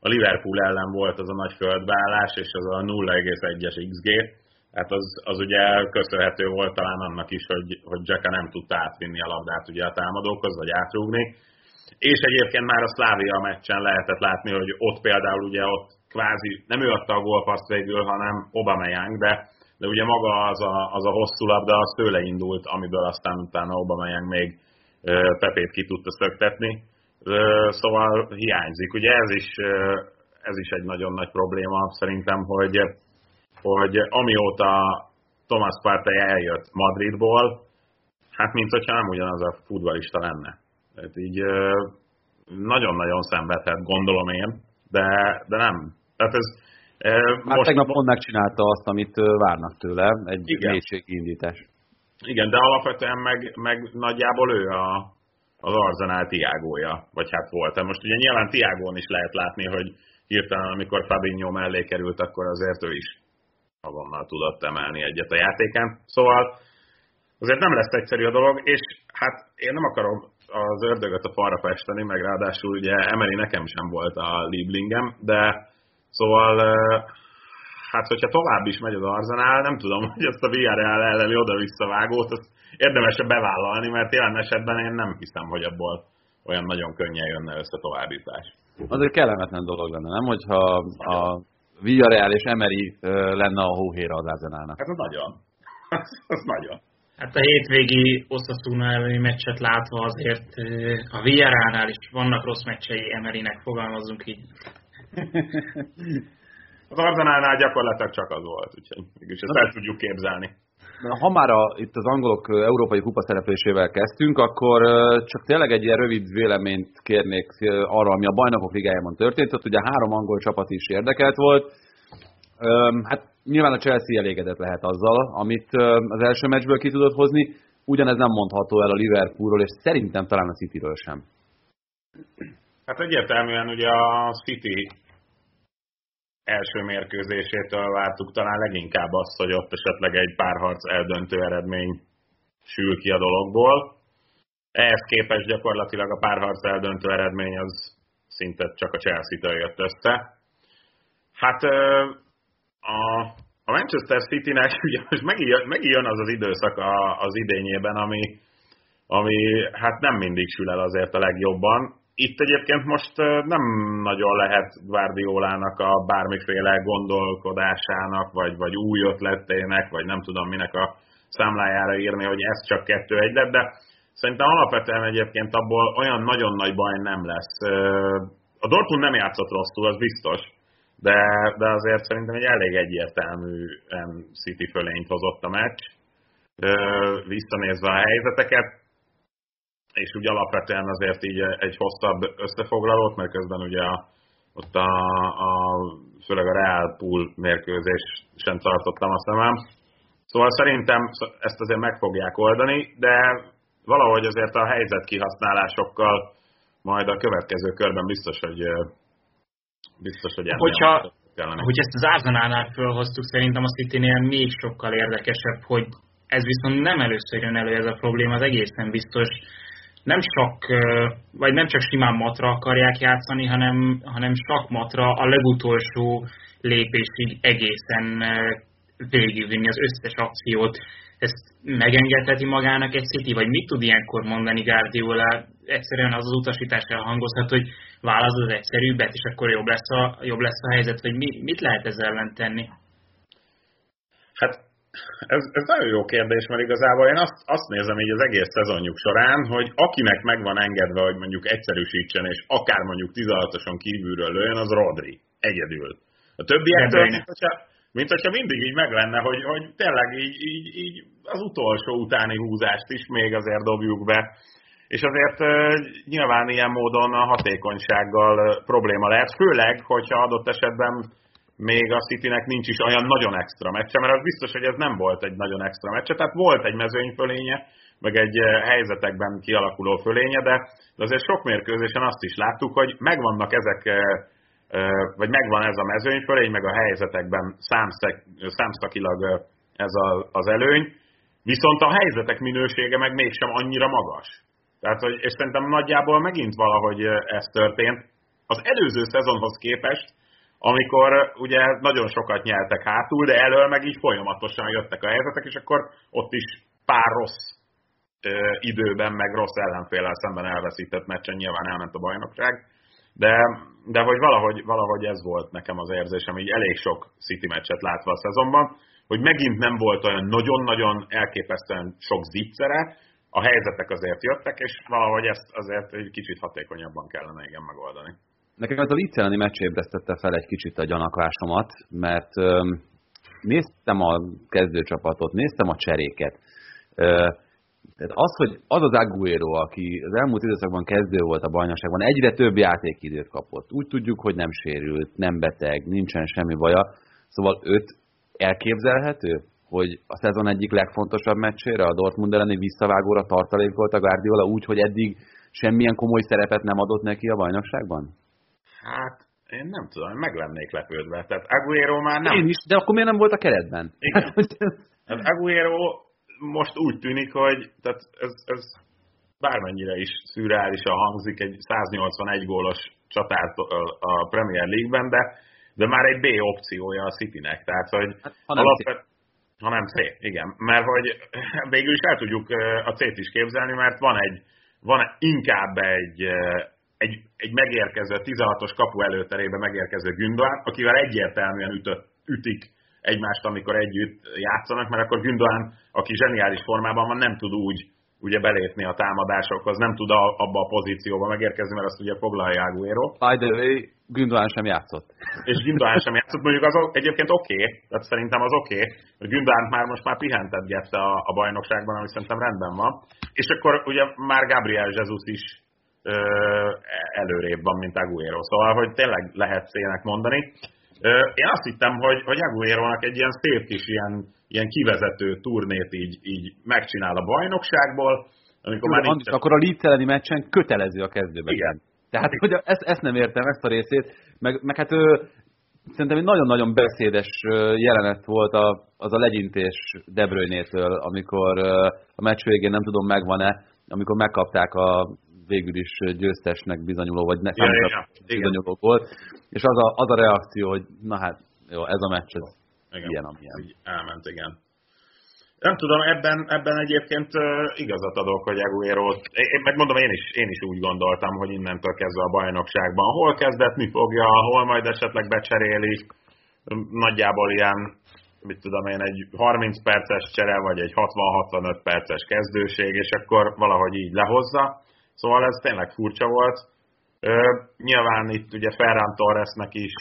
Speaker 6: a Liverpool ellen volt az a nagy földbeállás, és az a 0,1-es XG, hát az, az ugye köszönhető volt talán annak is, hogy, hogy Jacka nem tudta átvinni a labdát ugye a támadókhoz, vagy átrúgni. És egyébként már a Szlávia meccsen lehetett látni, hogy ott például ugye ott kvázi, nem ő adta a gólpaszt végül, hanem Aubameyang, de, de ugye maga az a, az a hosszú labda, az tőle indult, amiből aztán utána Aubameyang még Pepét ki tudta szöktetni. Szóval hiányzik. Ugye ez is, ez is egy nagyon nagy probléma szerintem, hogy hogy amióta Thomas Partey eljött Madridból, hát mint hogyha nem ugyanaz a futbalista lenne. Tehát így nagyon-nagyon szenvedhet, gondolom én, de, de nem. Tehát ez,
Speaker 1: Már most, tegnap pont megcsinálta azt, amit várnak tőle, egy mélységi indítás.
Speaker 6: Igen, de alapvetően meg, meg nagyjából ő a, az Arzenál Tiágója, vagy hát volt. Most ugye nyilván Tiágón is lehet látni, hogy hirtelen, amikor Fabinho mellé került, akkor azért ő is azonnal tudott emelni egyet a játékán. Szóval azért nem lesz egyszerű a dolog, és hát én nem akarom az ördögöt a falra festeni, meg ráadásul ugye Emeli nekem sem volt a Lieblingem, de szóval hát hogyha tovább is megy az Arzenál, nem tudom, hogy ezt a VRL elleni oda-vissza vágót, azt érdemes bevállalni, mert jelen esetben én nem hiszem, hogy abból olyan nagyon könnyen jönne össze továbbítás.
Speaker 1: Az egy kellemetlen dolog lenne, nem? Hogyha a Villarreal és Emery lenne a hóhéra az Arzenálnak.
Speaker 6: Hát az nagyon. *laughs* az nagyon.
Speaker 2: Hát a hétvégi Osasuna elleni meccset látva azért a Villarrealnál is vannak rossz meccsei Emerynek, fogalmazunk így. *laughs*
Speaker 6: az Arzenálnál gyakorlatilag csak az volt, úgyhogy mégis ezt el tudjuk képzelni.
Speaker 1: Ha már a, itt az angolok európai kupa szereplésével kezdtünk, akkor csak tényleg egy ilyen rövid véleményt kérnék arra, ami a bajnokok ligájában történt. Ott ugye három angol csapat is érdekelt volt. Hát nyilván a Chelsea elégedett lehet azzal, amit az első meccsből ki tudott hozni. Ugyanez nem mondható el a Liverpoolról, és szerintem talán a Cityről sem.
Speaker 6: Hát egyértelműen ugye a City első mérkőzésétől vártuk talán leginkább azt, hogy ott esetleg egy párharc eldöntő eredmény sül ki a dologból. Ehhez képest gyakorlatilag a párharc eldöntő eredmény az szinte csak a Chelsea-től jött össze. Hát a, a Manchester City-nek *laughs* ugye most megint, megint jön az az időszak az idényében, ami, ami hát nem mindig sül el azért a legjobban itt egyébként most nem nagyon lehet Guardiolának a bármiféle gondolkodásának, vagy, vagy új ötletének, vagy nem tudom minek a számlájára írni, hogy ez csak kettő egy lett, de szerintem alapvetően egyébként abból olyan nagyon nagy baj nem lesz. A Dortmund nem játszott rosszul, az biztos, de, de azért szerintem egy elég egyértelműen City fölényt hozott a meccs, visszanézve a helyzeteket és úgy alapvetően azért így egy hosszabb összefoglalót, mert közben ugye a, ott a, a, főleg a Real Pool mérkőzés sem tartottam a szemem. Szóval szerintem ezt azért meg fogják oldani, de valahogy azért a helyzet kihasználásokkal majd a következő körben biztos, hogy biztos, hogy
Speaker 2: Hogyha, hogy ezt az Arsenalnál fölhoztuk, szerintem a City-nél még sokkal érdekesebb, hogy ez viszont nem először jön elő ez a probléma, az egészen biztos. Nem csak, vagy nem csak simán matra akarják játszani, hanem, hanem matra a legutolsó lépésig egészen végigvinni az összes akciót. Ezt megengedheti magának egy City, vagy mit tud ilyenkor mondani Guardiola? Egyszerűen az az utasítás elhangozhat, hogy válasz az egyszerűbbet, és akkor jobb lesz a, jobb lesz a helyzet, vagy mi, mit lehet ezzel ellen tenni?
Speaker 6: Hát ez, ez nagyon jó kérdés, mert igazából én azt, azt nézem így az egész szezonjuk során, hogy akinek meg van engedve, hogy mondjuk egyszerűsítsen, és akár mondjuk 16-oson kívülről lőjön, az Rodri. Egyedül. A többiektől, mint hogyha, mint hogyha mindig így meg lenne, hogy, hogy tényleg így, így, így az utolsó utáni húzást is még azért dobjuk be. És azért nyilván ilyen módon a hatékonysággal probléma lehet, főleg, hogyha adott esetben még a Citynek nincs is olyan nagyon extra meccse, mert az biztos, hogy ez nem volt egy nagyon extra meccse, tehát volt egy mezőnyfölénye, meg egy helyzetekben kialakuló fölénye, de, azért sok mérkőzésen azt is láttuk, hogy megvannak ezek, vagy megvan ez a mezőnyfölény, meg a helyzetekben számszak, számszakilag ez az előny, viszont a helyzetek minősége meg mégsem annyira magas. Tehát, hogy, és szerintem nagyjából megint valahogy ez történt. Az előző szezonhoz képest amikor ugye nagyon sokat nyeltek hátul, de elől meg így folyamatosan jöttek a helyzetek, és akkor ott is pár rossz ö, időben, meg rossz ellenfélel szemben elveszített meccsen nyilván elment a bajnokság, de, de hogy valahogy, valahogy ez volt nekem az érzésem, így elég sok City meccset látva a szezonban, hogy megint nem volt olyan nagyon-nagyon elképesztően sok zicsere, a helyzetek azért jöttek, és valahogy ezt azért egy kicsit hatékonyabban kellene igen megoldani.
Speaker 1: Nekem ez a Lice meccs ébresztette fel egy kicsit a gyanakvásomat, mert néztem a kezdőcsapatot, néztem a cseréket. Tehát az, hogy az az Aguero, aki az elmúlt időszakban kezdő volt a bajnokságban, egyre több játékidőt kapott. Úgy tudjuk, hogy nem sérült, nem beteg, nincsen semmi baja. Szóval őt elképzelhető, hogy a szezon egyik legfontosabb meccsére, a Dortmund elleni visszavágóra tartalékolt a Guardiola úgy, hogy eddig semmilyen komoly szerepet nem adott neki a bajnokságban?
Speaker 6: Hát, én nem tudom, meg lennék lepődve. Tehát Aguero már nem...
Speaker 1: Én is, de akkor miért nem volt a keretben?
Speaker 6: Igen. *laughs* Hát Aguero most úgy tűnik, hogy tehát ez, ez bármennyire is szürreálisan hangzik egy 181 gólos csatát a Premier League-ben, de, de már egy B opciója a Citynek. Tehát, hogy
Speaker 1: hát, ha nem alapvet,
Speaker 6: ha nem C, igen. Mert hogy végül is el tudjuk a C-t is képzelni, mert van egy van inkább egy egy, egy megérkező, 16-os kapu előterébe megérkező Gündoğan, akivel egyértelműen ütött, ütik egymást, amikor együtt játszanak, mert akkor Gündoğan, aki zseniális formában van, nem tud úgy ugye belépni a támadásokhoz, nem tud a, abba a pozícióba megérkezni, mert azt ugye foglalja Aguero.
Speaker 1: By the way, Gündoğan sem játszott.
Speaker 6: És Gündoğan sem játszott, mondjuk az egyébként oké, okay, tehát szerintem az oké, okay, mert Gündoğan már most már pihentetgette a, a bajnokságban, ami szerintem rendben van. És akkor ugye már Gabriel Jesus is előrébb van, mint Aguero. Szóval, hogy tényleg lehet szének mondani. Én azt hittem, hogy, hogy Aguero-nak egy ilyen szép kis ilyen, ilyen kivezető turnét így, így megcsinál a bajnokságból,
Speaker 1: amikor már nincs... Akkor a Leeds elleni meccsen kötelező a kezdőben.
Speaker 6: Igen.
Speaker 1: Tehát, hogy ezt, ezt nem értem, ezt a részét. Meg, meg hát ő, szerintem egy nagyon-nagyon beszédes jelenet volt a, az a legyintés De Bruyne-től, amikor a meccs végén nem tudom megvan-e, amikor megkapták a végül is győztesnek bizonyuló, vagy ne ja, ja, bizonyuló volt. És az a, az a reakció, hogy na hát, jó, ez a meccs, ez igen, ilyen, amilyen.
Speaker 6: Így elment, igen. Nem tudom, ebben, ebben egyébként igazat adok, hogy Aguero, én, megmondom, én is, én is úgy gondoltam, hogy innentől kezdve a bajnokságban hol kezdetni fogja, hol majd esetleg becseréli, nagyjából ilyen, mit tudom én, egy 30 perces csere, vagy egy 60-65 perces kezdőség, és akkor valahogy így lehozza. Szóval ez tényleg furcsa volt. Nyilván itt ugye Ferran Torresnek is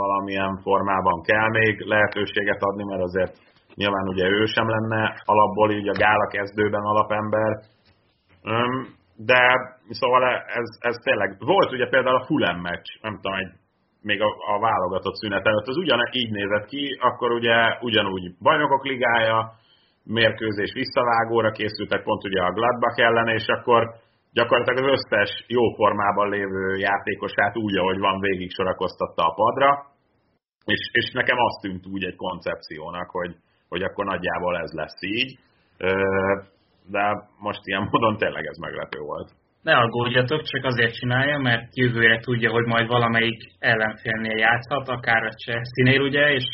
Speaker 6: valamilyen formában kell még lehetőséget adni, mert azért nyilván ugye ő sem lenne alapból így a gála kezdőben alapember. De szóval ez, ez tényleg, volt ugye például a Fulham meccs, nem tudom, egy még a, a válogatott szünet előtt, az ugyan így nézett ki, akkor ugye ugyanúgy bajnokok ligája, mérkőzés visszavágóra készültek pont ugye a Gladbach ellen, és akkor gyakorlatilag az összes jó formában lévő játékosát úgy, ahogy van, végig sorakoztatta a padra, és, és nekem azt tűnt úgy egy koncepciónak, hogy, hogy akkor nagyjából ez lesz így, de most ilyen módon tényleg ez meglepő volt.
Speaker 2: Ne aggódjatok, csak azért csinálja, mert jövőre tudja, hogy majd valamelyik ellenfélnél játszhat, akár a Csesztinél ugye, és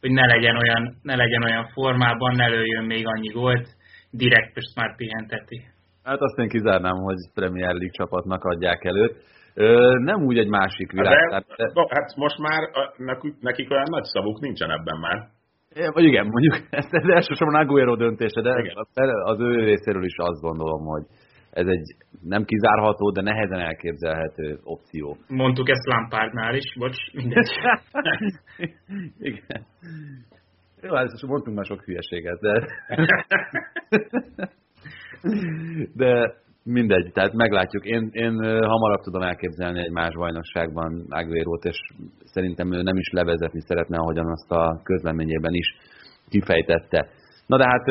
Speaker 2: hogy ne legyen olyan, ne legyen olyan formában, ne lőjön még annyi gólt, direkt most már pihenteti.
Speaker 1: Hát azt én kizárnám, hogy Premier League csapatnak adják előtt. Ö, nem úgy egy másik világ.
Speaker 6: Hát, de, de... hát most már nekik, nekik olyan nagy szavuk nincsen ebben már.
Speaker 1: É, vagy igen, mondjuk *laughs* ez, ez elsősorban Aguero döntése, de igen. az ő részéről is azt gondolom, hogy ez egy nem kizárható, de nehezen elképzelhető opció.
Speaker 2: Mondtuk ezt Lampardnál is, bocs, mindegy. *laughs*
Speaker 1: Igen. Jó, hát mondtunk már sok hülyeséget, de... *laughs* de mindegy, tehát meglátjuk. Én, én hamarabb tudom elképzelni egy más bajnokságban Aguero-t, és szerintem ő nem is levezetni szeretne, ahogyan azt a közleményében is kifejtette. Na de hát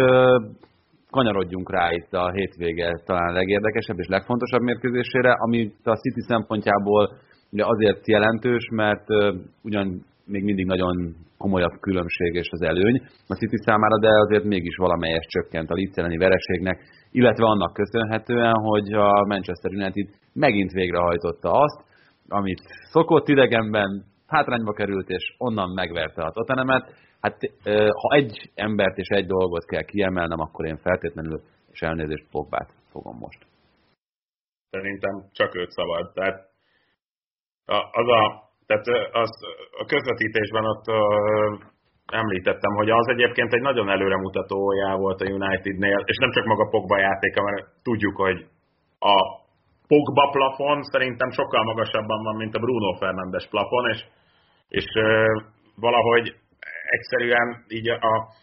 Speaker 1: kanyarodjunk rá itt a hétvége talán legérdekesebb és legfontosabb mérkőzésére, ami a City szempontjából ugye azért jelentős, mert ugyan még mindig nagyon komolyabb különbség és az előny a City számára, de azért mégis valamelyes csökkent a Leeds vereségnek, illetve annak köszönhetően, hogy a Manchester United megint végrehajtotta azt, amit szokott idegenben, hátrányba került, és onnan megverte a Tottenhamet. Hát ha egy embert és egy dolgot kell kiemelnem, akkor én feltétlenül, és elnézést Pogbát fogom most.
Speaker 6: Szerintem csak őt szabad. Tehát az a, tehát az, a közvetítésben ott említettem, hogy az egyébként egy nagyon előremutatójá volt a Unitednél, és nem csak maga Pogba játéka, mert tudjuk, hogy a Pogba plafon szerintem sokkal magasabban van, mint a Bruno Fernandes plafon, és, és valahogy egyszerűen így a,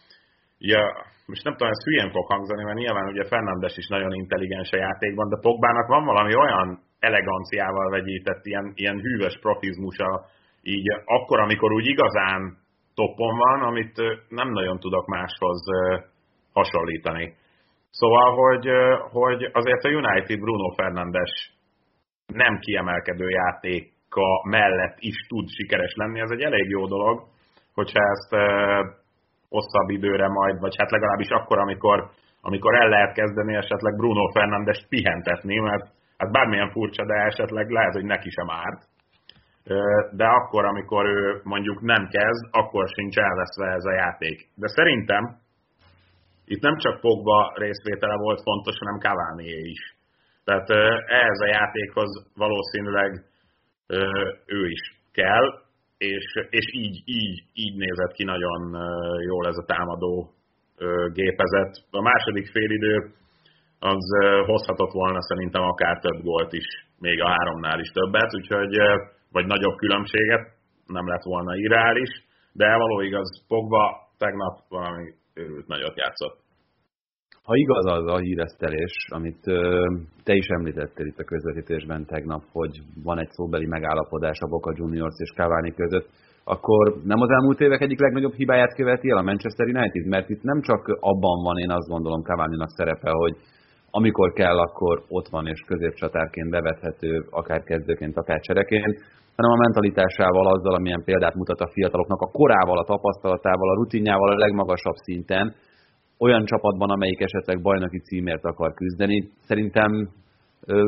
Speaker 6: így a most nem tudom, ez hülyén fog hangzani, mert nyilván ugye Fernandes is nagyon intelligens a játékban, de Pogbának van valami olyan eleganciával vegyített, ilyen, ilyen hűvös profizmusa, így akkor, amikor úgy igazán toppon van, amit nem nagyon tudok máshoz hasonlítani. Szóval, hogy, hogy azért a United Bruno Fernandes nem kiemelkedő játéka mellett is tud sikeres lenni, ez egy elég jó dolog, hogyha ezt hosszabb időre majd, vagy hát legalábbis akkor, amikor, amikor el lehet kezdeni esetleg Bruno Fernandes pihentetni, mert hát bármilyen furcsa, de esetleg lehet, hogy neki sem árt. De akkor, amikor ő mondjuk nem kezd, akkor sincs elveszve ez a játék. De szerintem itt nem csak Pogba részvétele volt fontos, hanem cavani is. Tehát ehhez a játékhoz valószínűleg ő is kell, és, és így, így, így nézett ki nagyon jól ez a támadó gépezet. A második félidő az hozhatott volna szerintem akár több gólt is, még a háromnál is többet, úgyhogy vagy nagyobb különbséget, nem lett volna irreális, de való igaz, Pogba tegnap valami őrült nagyot játszott.
Speaker 1: Ha igaz az a híresztelés, amit te is említettél itt a közvetítésben tegnap, hogy van egy szóbeli megállapodás a Boca Juniors és Cavani között, akkor nem az elmúlt évek egyik legnagyobb hibáját követi el a Manchester United? Mert itt nem csak abban van, én azt gondolom Cavani-nak szerepe, hogy amikor kell, akkor ott van és középcsatárként bevethető, akár kezdőként, akár csereként, hanem a mentalitásával, azzal, amilyen példát mutat a fiataloknak, a korával, a tapasztalatával, a rutinjával a legmagasabb szinten, olyan csapatban, amelyik esetleg bajnoki címért akar küzdeni. Szerintem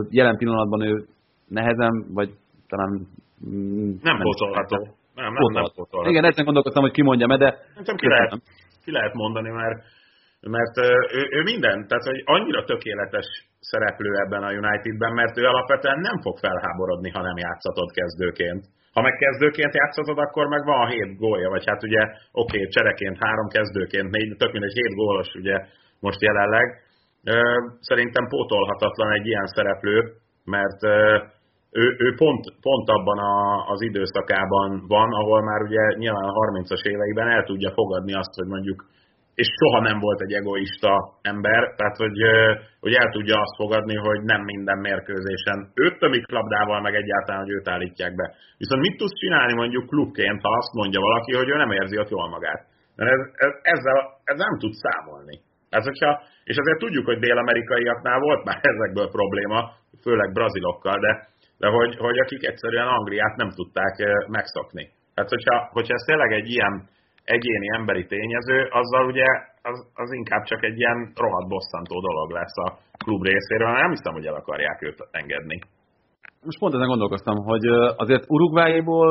Speaker 1: jelen pillanatban ő nehezen, vagy talán...
Speaker 6: Mm, nem, pótolható. Nem, nem, nem pótolható.
Speaker 1: Igen, ezen gondolkoztam, hogy kimondjam de...
Speaker 6: Nem ki lehet, ki lehet mondani, mert, mert ő, ő minden, tehát hogy annyira tökéletes szereplő ebben a Unitedben, mert ő alapvetően nem fog felháborodni, ha nem játszatod kezdőként. Ha meg kezdőként játszhatod, akkor meg van a hét gólja, vagy hát ugye oké, okay, csereként három, kezdőként négy, tök mindegy hét gólos ugye most jelenleg. Szerintem pótolhatatlan egy ilyen szereplő, mert ő, ő pont, pont abban a, az időszakában van, ahol már ugye nyilván a 30-as éveiben el tudja fogadni azt, hogy mondjuk és soha nem volt egy egoista ember, tehát hogy, hogy el tudja azt fogadni, hogy nem minden mérkőzésen őt tömik labdával, meg egyáltalán, hogy őt állítják be. Viszont mit tudsz csinálni mondjuk klubként, ha azt mondja valaki, hogy ő nem érzi ott jól magát? Mert ez, ez, ezzel, ez nem tud számolni. Ez, hogyha, és azért tudjuk, hogy dél-amerikaiaknál volt már *laughs* ezekből probléma, főleg brazilokkal, de, de hogy, hogy akik egyszerűen Angliát nem tudták megszokni. Tehát, hogyha, hogyha ez tényleg egy ilyen egyéni emberi tényező, azzal ugye az, az inkább csak egy ilyen rohadt bosszantó dolog lesz a klub részéről, nem hiszem, hogy el akarják őt engedni.
Speaker 1: Most pont ezen gondolkoztam, hogy azért Uruguayból,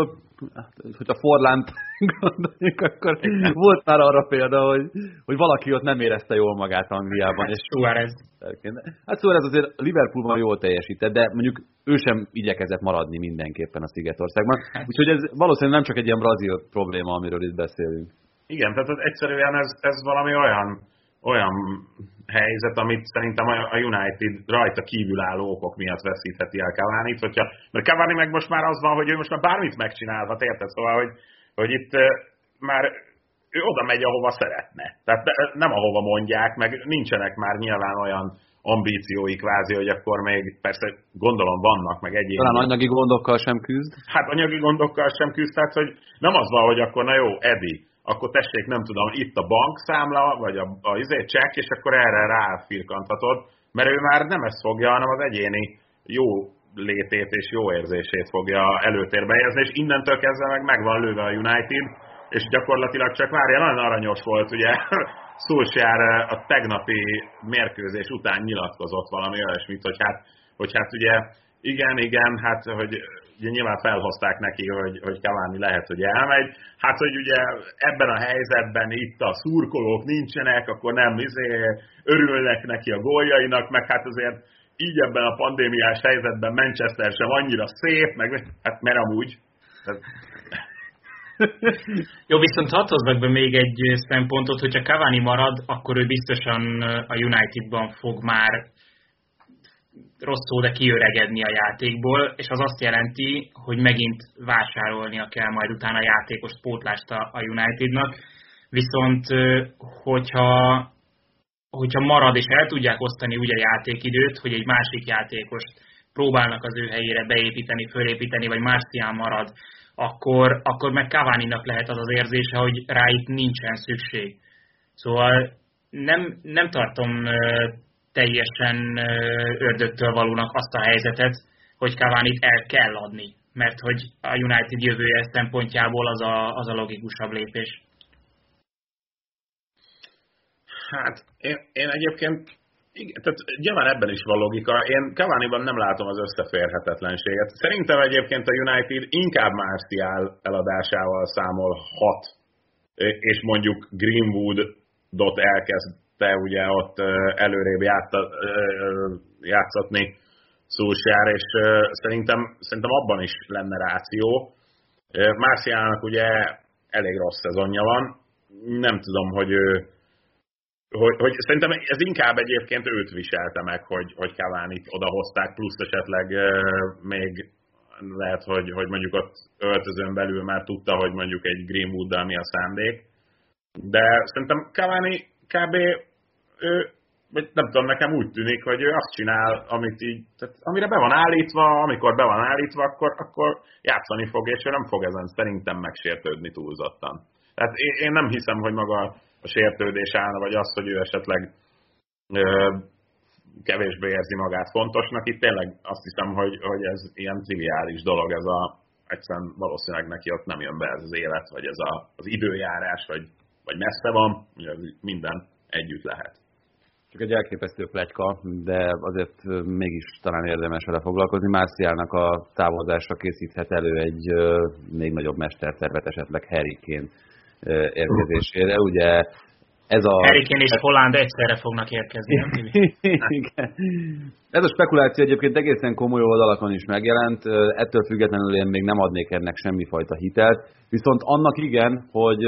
Speaker 1: hogyha Forlánt *laughs* gondoljuk, akkor volt már arra példa, hogy, hogy valaki ott nem érezte jól magát Angliában. És
Speaker 2: Suárez.
Speaker 1: Hát Suárez azért Liverpoolban jól teljesített, de mondjuk ő sem igyekezett maradni mindenképpen a Szigetországban. Hát. Úgyhogy ez valószínűleg nem csak egy ilyen brazil probléma, amiről itt beszélünk.
Speaker 6: Igen, tehát egyszerűen ez, ez valami olyan, olyan helyzet, amit szerintem a United rajta kívülálló okok miatt veszítheti el Cavani-t, hogyha, mert Cavani meg most már az van, hogy ő most már bármit megcsinálhat, érted? Szóval, hogy, hogy itt már ő oda megy, ahova szeretne. Tehát nem ahova mondják, meg nincsenek már nyilván olyan ambíciói kvázi, hogy akkor még persze gondolom vannak, meg egyéb.
Speaker 1: Talán anyagi gondokkal sem küzd?
Speaker 6: Hát anyagi gondokkal sem küzd, tehát hogy nem az van, hogy akkor na jó, Edi, akkor tessék, nem tudom, itt a bankszámla, vagy a, a izé, csekk, és akkor erre ráfirkanthatod, mert ő már nem ezt fogja, hanem az egyéni jó létét és jó érzését fogja előtérbe helyezni, és innentől kezdve meg megvan lőve a United, és gyakorlatilag csak várja, nagyon aranyos volt, ugye *laughs* Szulsjár a tegnapi mérkőzés után nyilatkozott valami olyasmit, hogy hát, hogy hát ugye igen, igen, hát hogy ugye nyilván felhozták neki, hogy, hogy Cavani lehet, hogy elmegy. Hát, hogy ugye ebben a helyzetben itt a szurkolók nincsenek, akkor nem izé, örülnek neki a góljainak, meg hát azért így ebben a pandémiás helyzetben Manchester sem annyira szép, meg hát mert amúgy. *laughs*
Speaker 2: Jó, viszont hadd hozzak be még egy szempontot, hogyha Cavani marad, akkor ő biztosan a Unitedban fog már rossz szó, de kiöregedni a játékból, és az azt jelenti, hogy megint vásárolnia kell majd utána a játékos pótlást a Unitednak. Viszont, hogyha, hogyha marad és el tudják osztani úgy a játékidőt, hogy egy másik játékost próbálnak az ő helyére beépíteni, fölépíteni, vagy Marcián marad, akkor, akkor meg cavani lehet az az érzése, hogy rá itt nincsen szükség. Szóval nem, nem tartom teljesen ördögtől valónak azt a helyzetet, hogy Cavani-t el kell adni, mert hogy a United jövője szempontjából az a, az a logikusabb lépés.
Speaker 6: Hát én, én egyébként igen, tehát nyilván ebben is van logika. Én Cavani-ban nem látom az összeférhetetlenséget. Szerintem egyébként a United inkább Martial eladásával számolhat, és mondjuk Greenwood-dot elkezd te ugye ott előrébb játszatni Szulsjár, és szerintem, szerintem abban is lenne ráció. Márciának ugye elég rossz szezonja van, nem tudom, hogy ő hogy, hogy szerintem ez inkább egyébként őt viselte meg, hogy, hogy Cavani-t odahozták, plusz esetleg még lehet, hogy, hogy mondjuk ott öltözön belül már tudta, hogy mondjuk egy Greenwood-dal mi a szándék. De szerintem Cavani kb. ő, nem tudom, nekem úgy tűnik, hogy ő azt csinál, amit így, tehát amire be van állítva, amikor be van állítva, akkor, akkor játszani fog, és ő nem fog ezen szerintem megsértődni túlzottan. Tehát én, én nem hiszem, hogy maga a sértődés állna, vagy az, hogy ő esetleg ö, kevésbé érzi magát fontosnak. Itt tényleg azt hiszem, hogy, hogy ez ilyen triviális dolog, ez a, egyszerűen valószínűleg neki ott nem jön be ez az élet, vagy ez a, az időjárás, vagy, vagy messze van, ugye minden együtt lehet.
Speaker 1: Csak egy elképesztő pletyka, de azért mégis talán érdemes vele foglalkozni. Márciának a távozásra készíthet elő egy még nagyobb mestertervet, esetleg Harry Kane érkezésére. Ugye
Speaker 2: ez a... Kane és Holland egyszerre fognak érkezni, *laughs*
Speaker 1: Igen. Ez a spekuláció egyébként egészen komoly oldalakon is megjelent, ettől függetlenül én még nem adnék ennek semmifajta hitelt, viszont annak igen, hogy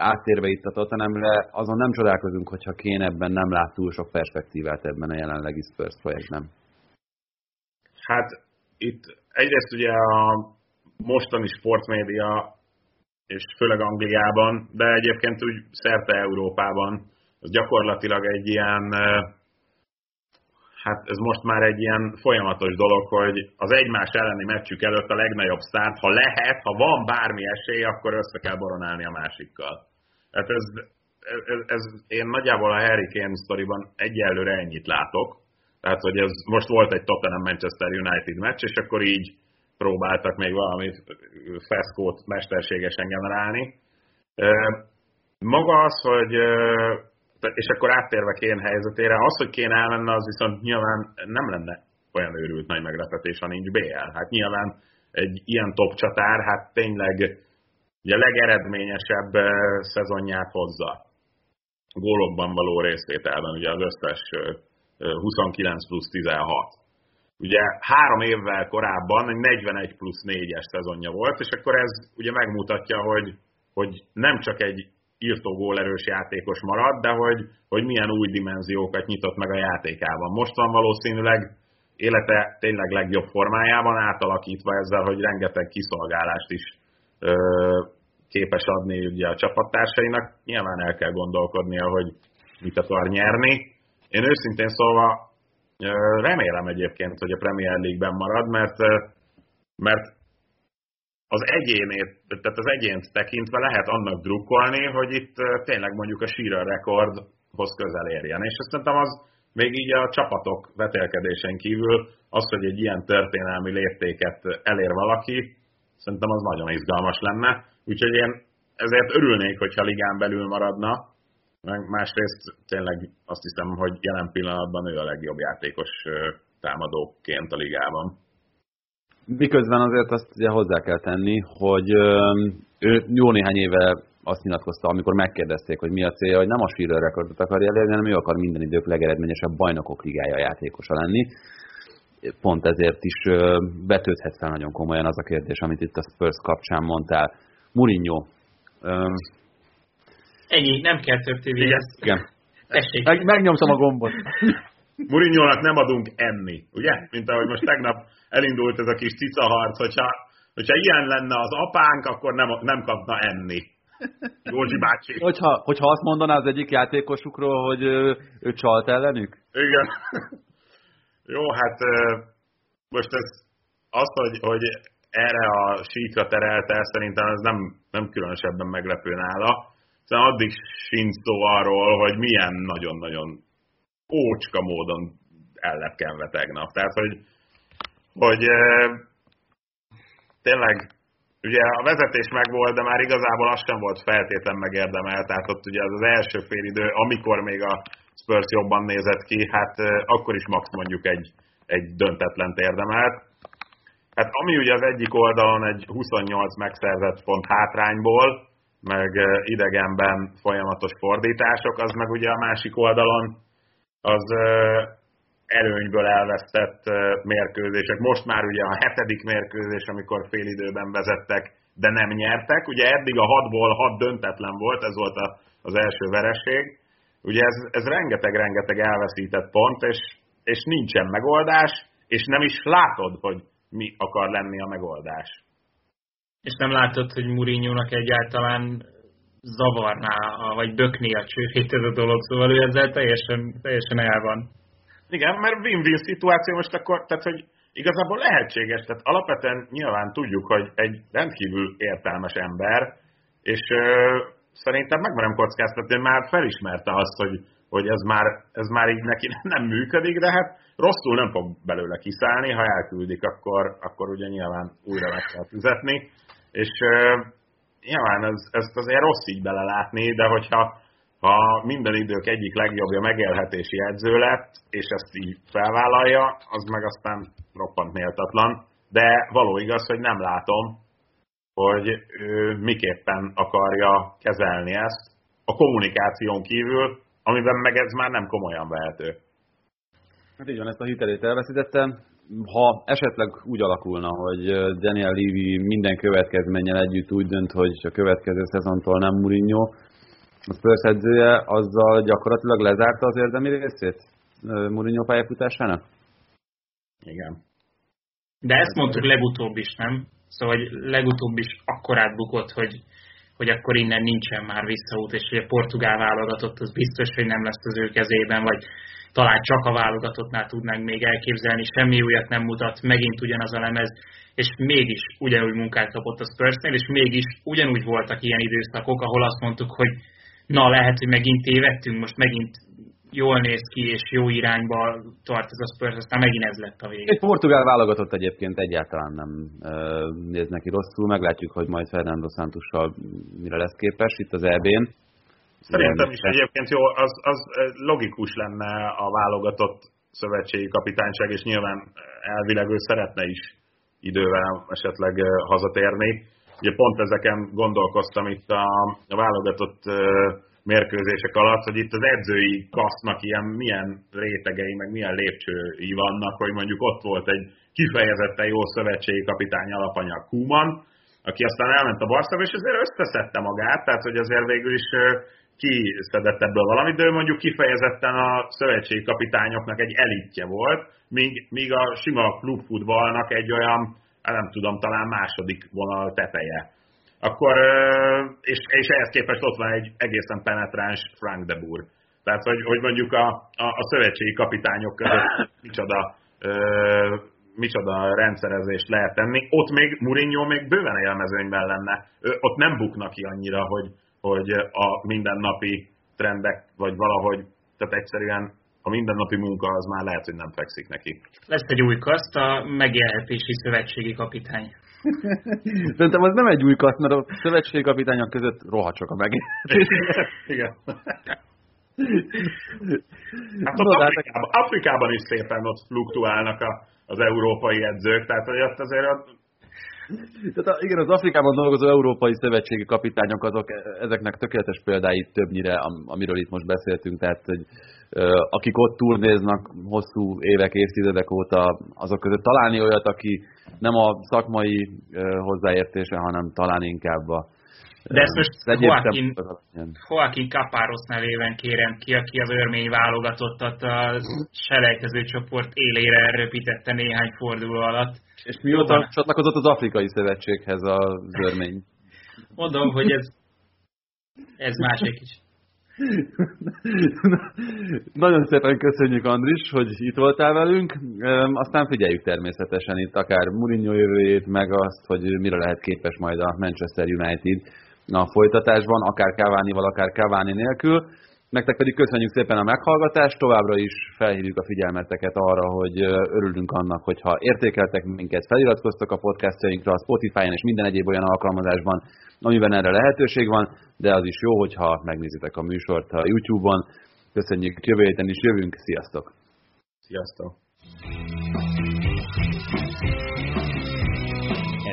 Speaker 1: áttérve itt a Tottenhamre, azon nem csodálkozunk, hogyha Kén ebben nem lát túl sok perspektívát ebben a jelenlegi Spurs projektben.
Speaker 6: Hát itt egyrészt ugye a mostani sportmédia és főleg Angliában, de egyébként úgy szerte Európában, az gyakorlatilag egy ilyen, hát ez most már egy ilyen folyamatos dolog, hogy az egymás elleni meccsük előtt a legnagyobb sztárt, ha lehet, ha van bármi esély, akkor össze kell boronálni a másikkal. Hát ez, ez, ez, én nagyjából a Harry Kane sztoriban egyelőre ennyit látok. Tehát, hogy ez most volt egy Tottenham Manchester United meccs, és akkor így próbáltak még valami feszkót mesterségesen generálni. Maga az, hogy és akkor áttérve Kén helyzetére, az, hogy Kén elmenne, az viszont nyilván nem lenne olyan őrült nagy meglepetés, ha nincs BL. Hát nyilván egy ilyen top csatár, hát tényleg ugye a legeredményesebb szezonját hozza gólokban való részvételben, ugye az összes 29 plusz 16. Ugye három évvel korábban egy 41 plusz 4-es szezonja volt, és akkor ez ugye megmutatja, hogy, hogy nem csak egy írtó gólerős játékos marad, de hogy, hogy milyen új dimenziókat nyitott meg a játékában. Most van valószínűleg élete tényleg legjobb formájában átalakítva ezzel, hogy rengeteg kiszolgálást is képes adni ugye a csapattársainak. Nyilván el kell gondolkodnia, hogy mit akar nyerni. Én őszintén szólva remélem egyébként, hogy a Premier League-ben marad, mert, mert az egyénét, tehát az egyént tekintve lehet annak drukkolni, hogy itt tényleg mondjuk a Shearer rekordhoz közel érjen. És azt szerintem az még így a csapatok vetélkedésen kívül az, hogy egy ilyen történelmi léptéket elér valaki, szerintem az nagyon izgalmas lenne. Úgyhogy én ezért örülnék, hogyha ligán belül maradna, meg másrészt tényleg azt hiszem, hogy jelen pillanatban ő a legjobb játékos támadóként a ligában.
Speaker 1: Miközben azért azt ugye hozzá kell tenni, hogy ő jó néhány éve azt nyilatkozta, amikor megkérdezték, hogy mi a célja, hogy nem a Schiller rekordot akarja elérni, hanem ő akar minden idők legeredményesebb bajnokok ligája játékosa lenni. Pont ezért is betődhet fel nagyon komolyan az a kérdés, amit itt a Spurs kapcsán mondtál. Mourinho.
Speaker 2: Ennyi, nem kell több tévé.
Speaker 1: Igen.
Speaker 2: Tessék.
Speaker 1: Meg, megnyomtam a gombot. *laughs*
Speaker 6: Murinyónak nem adunk enni, ugye? Mint ahogy most tegnap elindult ez a kis cicaharc, hogyha, hogyha ilyen lenne az apánk, akkor nem, nem kapna enni. Józsi bácsi.
Speaker 1: Hogyha, hogyha azt mondaná az egyik játékosukról, hogy ő, ő csalt ellenük?
Speaker 6: Igen. Jó, hát most ez az, hogy, hogy erre a síkra terelte, szerintem ez nem, nem különösebben meglepő nála. Szóval addig sincs szó arról, hogy milyen nagyon-nagyon ócska módon ellepkenve tegnap. Tehát, hogy, hogy e, tényleg ugye a vezetés megvolt, de már igazából az sem volt feltétlen megérdemel, tehát ott ugye az, az első félidő, amikor még a Spurs jobban nézett ki, hát akkor is max mondjuk egy, egy döntetlen érdemelt. Hát ami ugye az egyik oldalon egy 28 megszerzett pont hátrányból, meg idegenben folyamatos fordítások, az meg ugye a másik oldalon az előnyből elvesztett mérkőzések. Most már ugye a hetedik mérkőzés, amikor félidőben vezettek, de nem nyertek. Ugye eddig a hatból hat döntetlen volt, ez volt az első vereség. Ugye ez, ez rengeteg-rengeteg elveszített pont, és, és nincsen megoldás, és nem is látod, hogy mi akar lenni a megoldás.
Speaker 2: És nem látod, hogy Mourinho-nak egyáltalán zavarná, vagy bökné a csőrét ez a dolog, szóval ő ezzel teljesen, teljesen el van.
Speaker 6: Igen, mert win-win szituáció most akkor, tehát hogy igazából lehetséges, tehát alapvetően nyilván tudjuk, hogy egy rendkívül értelmes ember, és szerintem megmerem kockáztatni, hogy már felismerte azt, hogy, hogy ez, már, ez már így neki *laughs* nem működik, de hát rosszul nem fog belőle kiszállni, ha elküldik, akkor, akkor ugye nyilván újra meg kell fizetni, és nyilván ez, ezt azért rossz így belelátni, de hogyha ha minden idők egyik legjobbja megélhetési edző lett, és ezt így felvállalja, az meg aztán roppant méltatlan. De való igaz, hogy nem látom, hogy ő miképpen akarja kezelni ezt a kommunikáción kívül, amiben meg ez már nem komolyan vehető.
Speaker 1: Hát így van, ezt a hitelét elveszítettem ha esetleg úgy alakulna, hogy Daniel Levy minden következménnyel együtt úgy dönt, hogy a következő szezontól nem Mourinho, a Spurs edzője, azzal gyakorlatilag lezárta az érdemi részét Mourinho pályafutásának?
Speaker 6: Igen.
Speaker 2: De ezt mondtuk legutóbb is, nem? Szóval hogy legutóbb is akkor átbukott, hogy hogy akkor innen nincsen már visszaút, és hogy a portugál válogatott az biztos, hogy nem lesz az ő kezében, vagy talán csak a válogatottnál tudnánk még elképzelni, semmi újat nem mutat, megint ugyanaz a lemez, és mégis ugyanúgy munkát kapott a Spursnél, és mégis ugyanúgy voltak ilyen időszakok, ahol azt mondtuk, hogy na lehet, hogy megint tévedtünk, most megint jól néz ki, és jó irányba tart ez a Spurs, aztán megint ez lett a vége.
Speaker 1: Egy portugál válogatott egyébként egyáltalán nem néz neki rosszul, meglátjuk, hogy majd Fernando Santussal mire lesz képes itt az EB-n.
Speaker 6: Szerintem is egyébként jó, az, az logikus lenne a válogatott szövetségi kapitányság, és nyilván elvileg ő szeretne is idővel esetleg hazatérni. Ugye pont ezeken gondolkoztam itt a, a válogatott mérkőzések alatt, hogy itt az edzői kasznak ilyen milyen rétegei, meg milyen lépcsői vannak, hogy mondjuk ott volt egy kifejezetten jó szövetségi kapitány alapanyag Kuman, aki aztán elment a Barszába, és azért összeszedte magát, tehát hogy azért végül is kiszedett ebből valamit, de ő mondjuk kifejezetten a szövetségi kapitányoknak egy elitje volt, míg, míg a sima klubfutballnak egy olyan, nem tudom, talán második vonal teteje. Akkor, és, és ehhez képest ott van egy egészen penetráns Frank de Boer. Tehát, hogy, hogy mondjuk a, a, a szövetségi kapitányok között *coughs* micsoda, ö, micsoda rendszerezést lehet tenni. Ott még Mourinho még bőven élmezőnyben lenne. Ö, ott nem buknak ki annyira, hogy, hogy a mindennapi trendek, vagy valahogy, tehát egyszerűen a mindennapi munka az már lehet, hogy nem fekszik neki.
Speaker 2: Lesz egy új kaszt, a megélhetési szövetségi kapitány. *laughs*
Speaker 1: Szerintem az nem egy új kaszt, mert a szövetségi kapitányok között rohadt csak a megélhetés. *laughs*
Speaker 6: Igen. *laughs* Hát ott hát Afrikában, Afrikában is szépen ott fluktuálnak a, az európai edzők, tehát hogy ott azért ott
Speaker 1: tehát igen, az Afrikában dolgozó európai szövetségi kapitányok azok ezeknek tökéletes példái többnyire, amiről itt most beszéltünk, tehát hogy akik ott turnéznak hosszú évek, évtizedek óta, azok között találni olyat, aki nem a szakmai hozzáértése, hanem talán inkább a
Speaker 2: de ezt most Joaquin, Joaquin Capáros nevében kérem ki, aki az örmény válogatottat a selejtező csoport élére röpítette néhány forduló alatt.
Speaker 1: És mióta Jóban. csatlakozott az Afrikai Szövetséghez az örmény?
Speaker 2: Mondom, hogy ez, ez másik is. *laughs*
Speaker 1: Nagyon szépen köszönjük, Andris, hogy itt voltál velünk. Aztán figyeljük természetesen itt akár Mourinho jövőjét, meg azt, hogy mire lehet képes majd a Manchester United a folytatásban, akár Cavani-val, akár Cavani nélkül. Nektek pedig köszönjük szépen a meghallgatást, továbbra is felhívjuk a figyelmeteket arra, hogy örülünk annak, hogyha értékeltek minket, feliratkoztak a podcastjainkra, a Spotify-on és minden egyéb olyan alkalmazásban, amiben erre lehetőség van, de az is jó, hogyha megnézitek a műsort a YouTube-on. Köszönjük, jövő héten is jövünk, sziasztok!
Speaker 6: Sziasztok!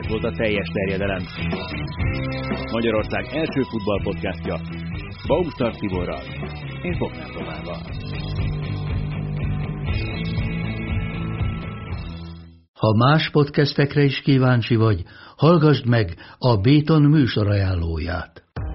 Speaker 3: Ez volt a teljes terjedelem. Magyarország első futballpodcastja Baumstark Tiborral és Bognár Tomával.
Speaker 7: Ha más podcastekre is kíváncsi vagy, hallgassd meg a Béton műsor ajánlóját.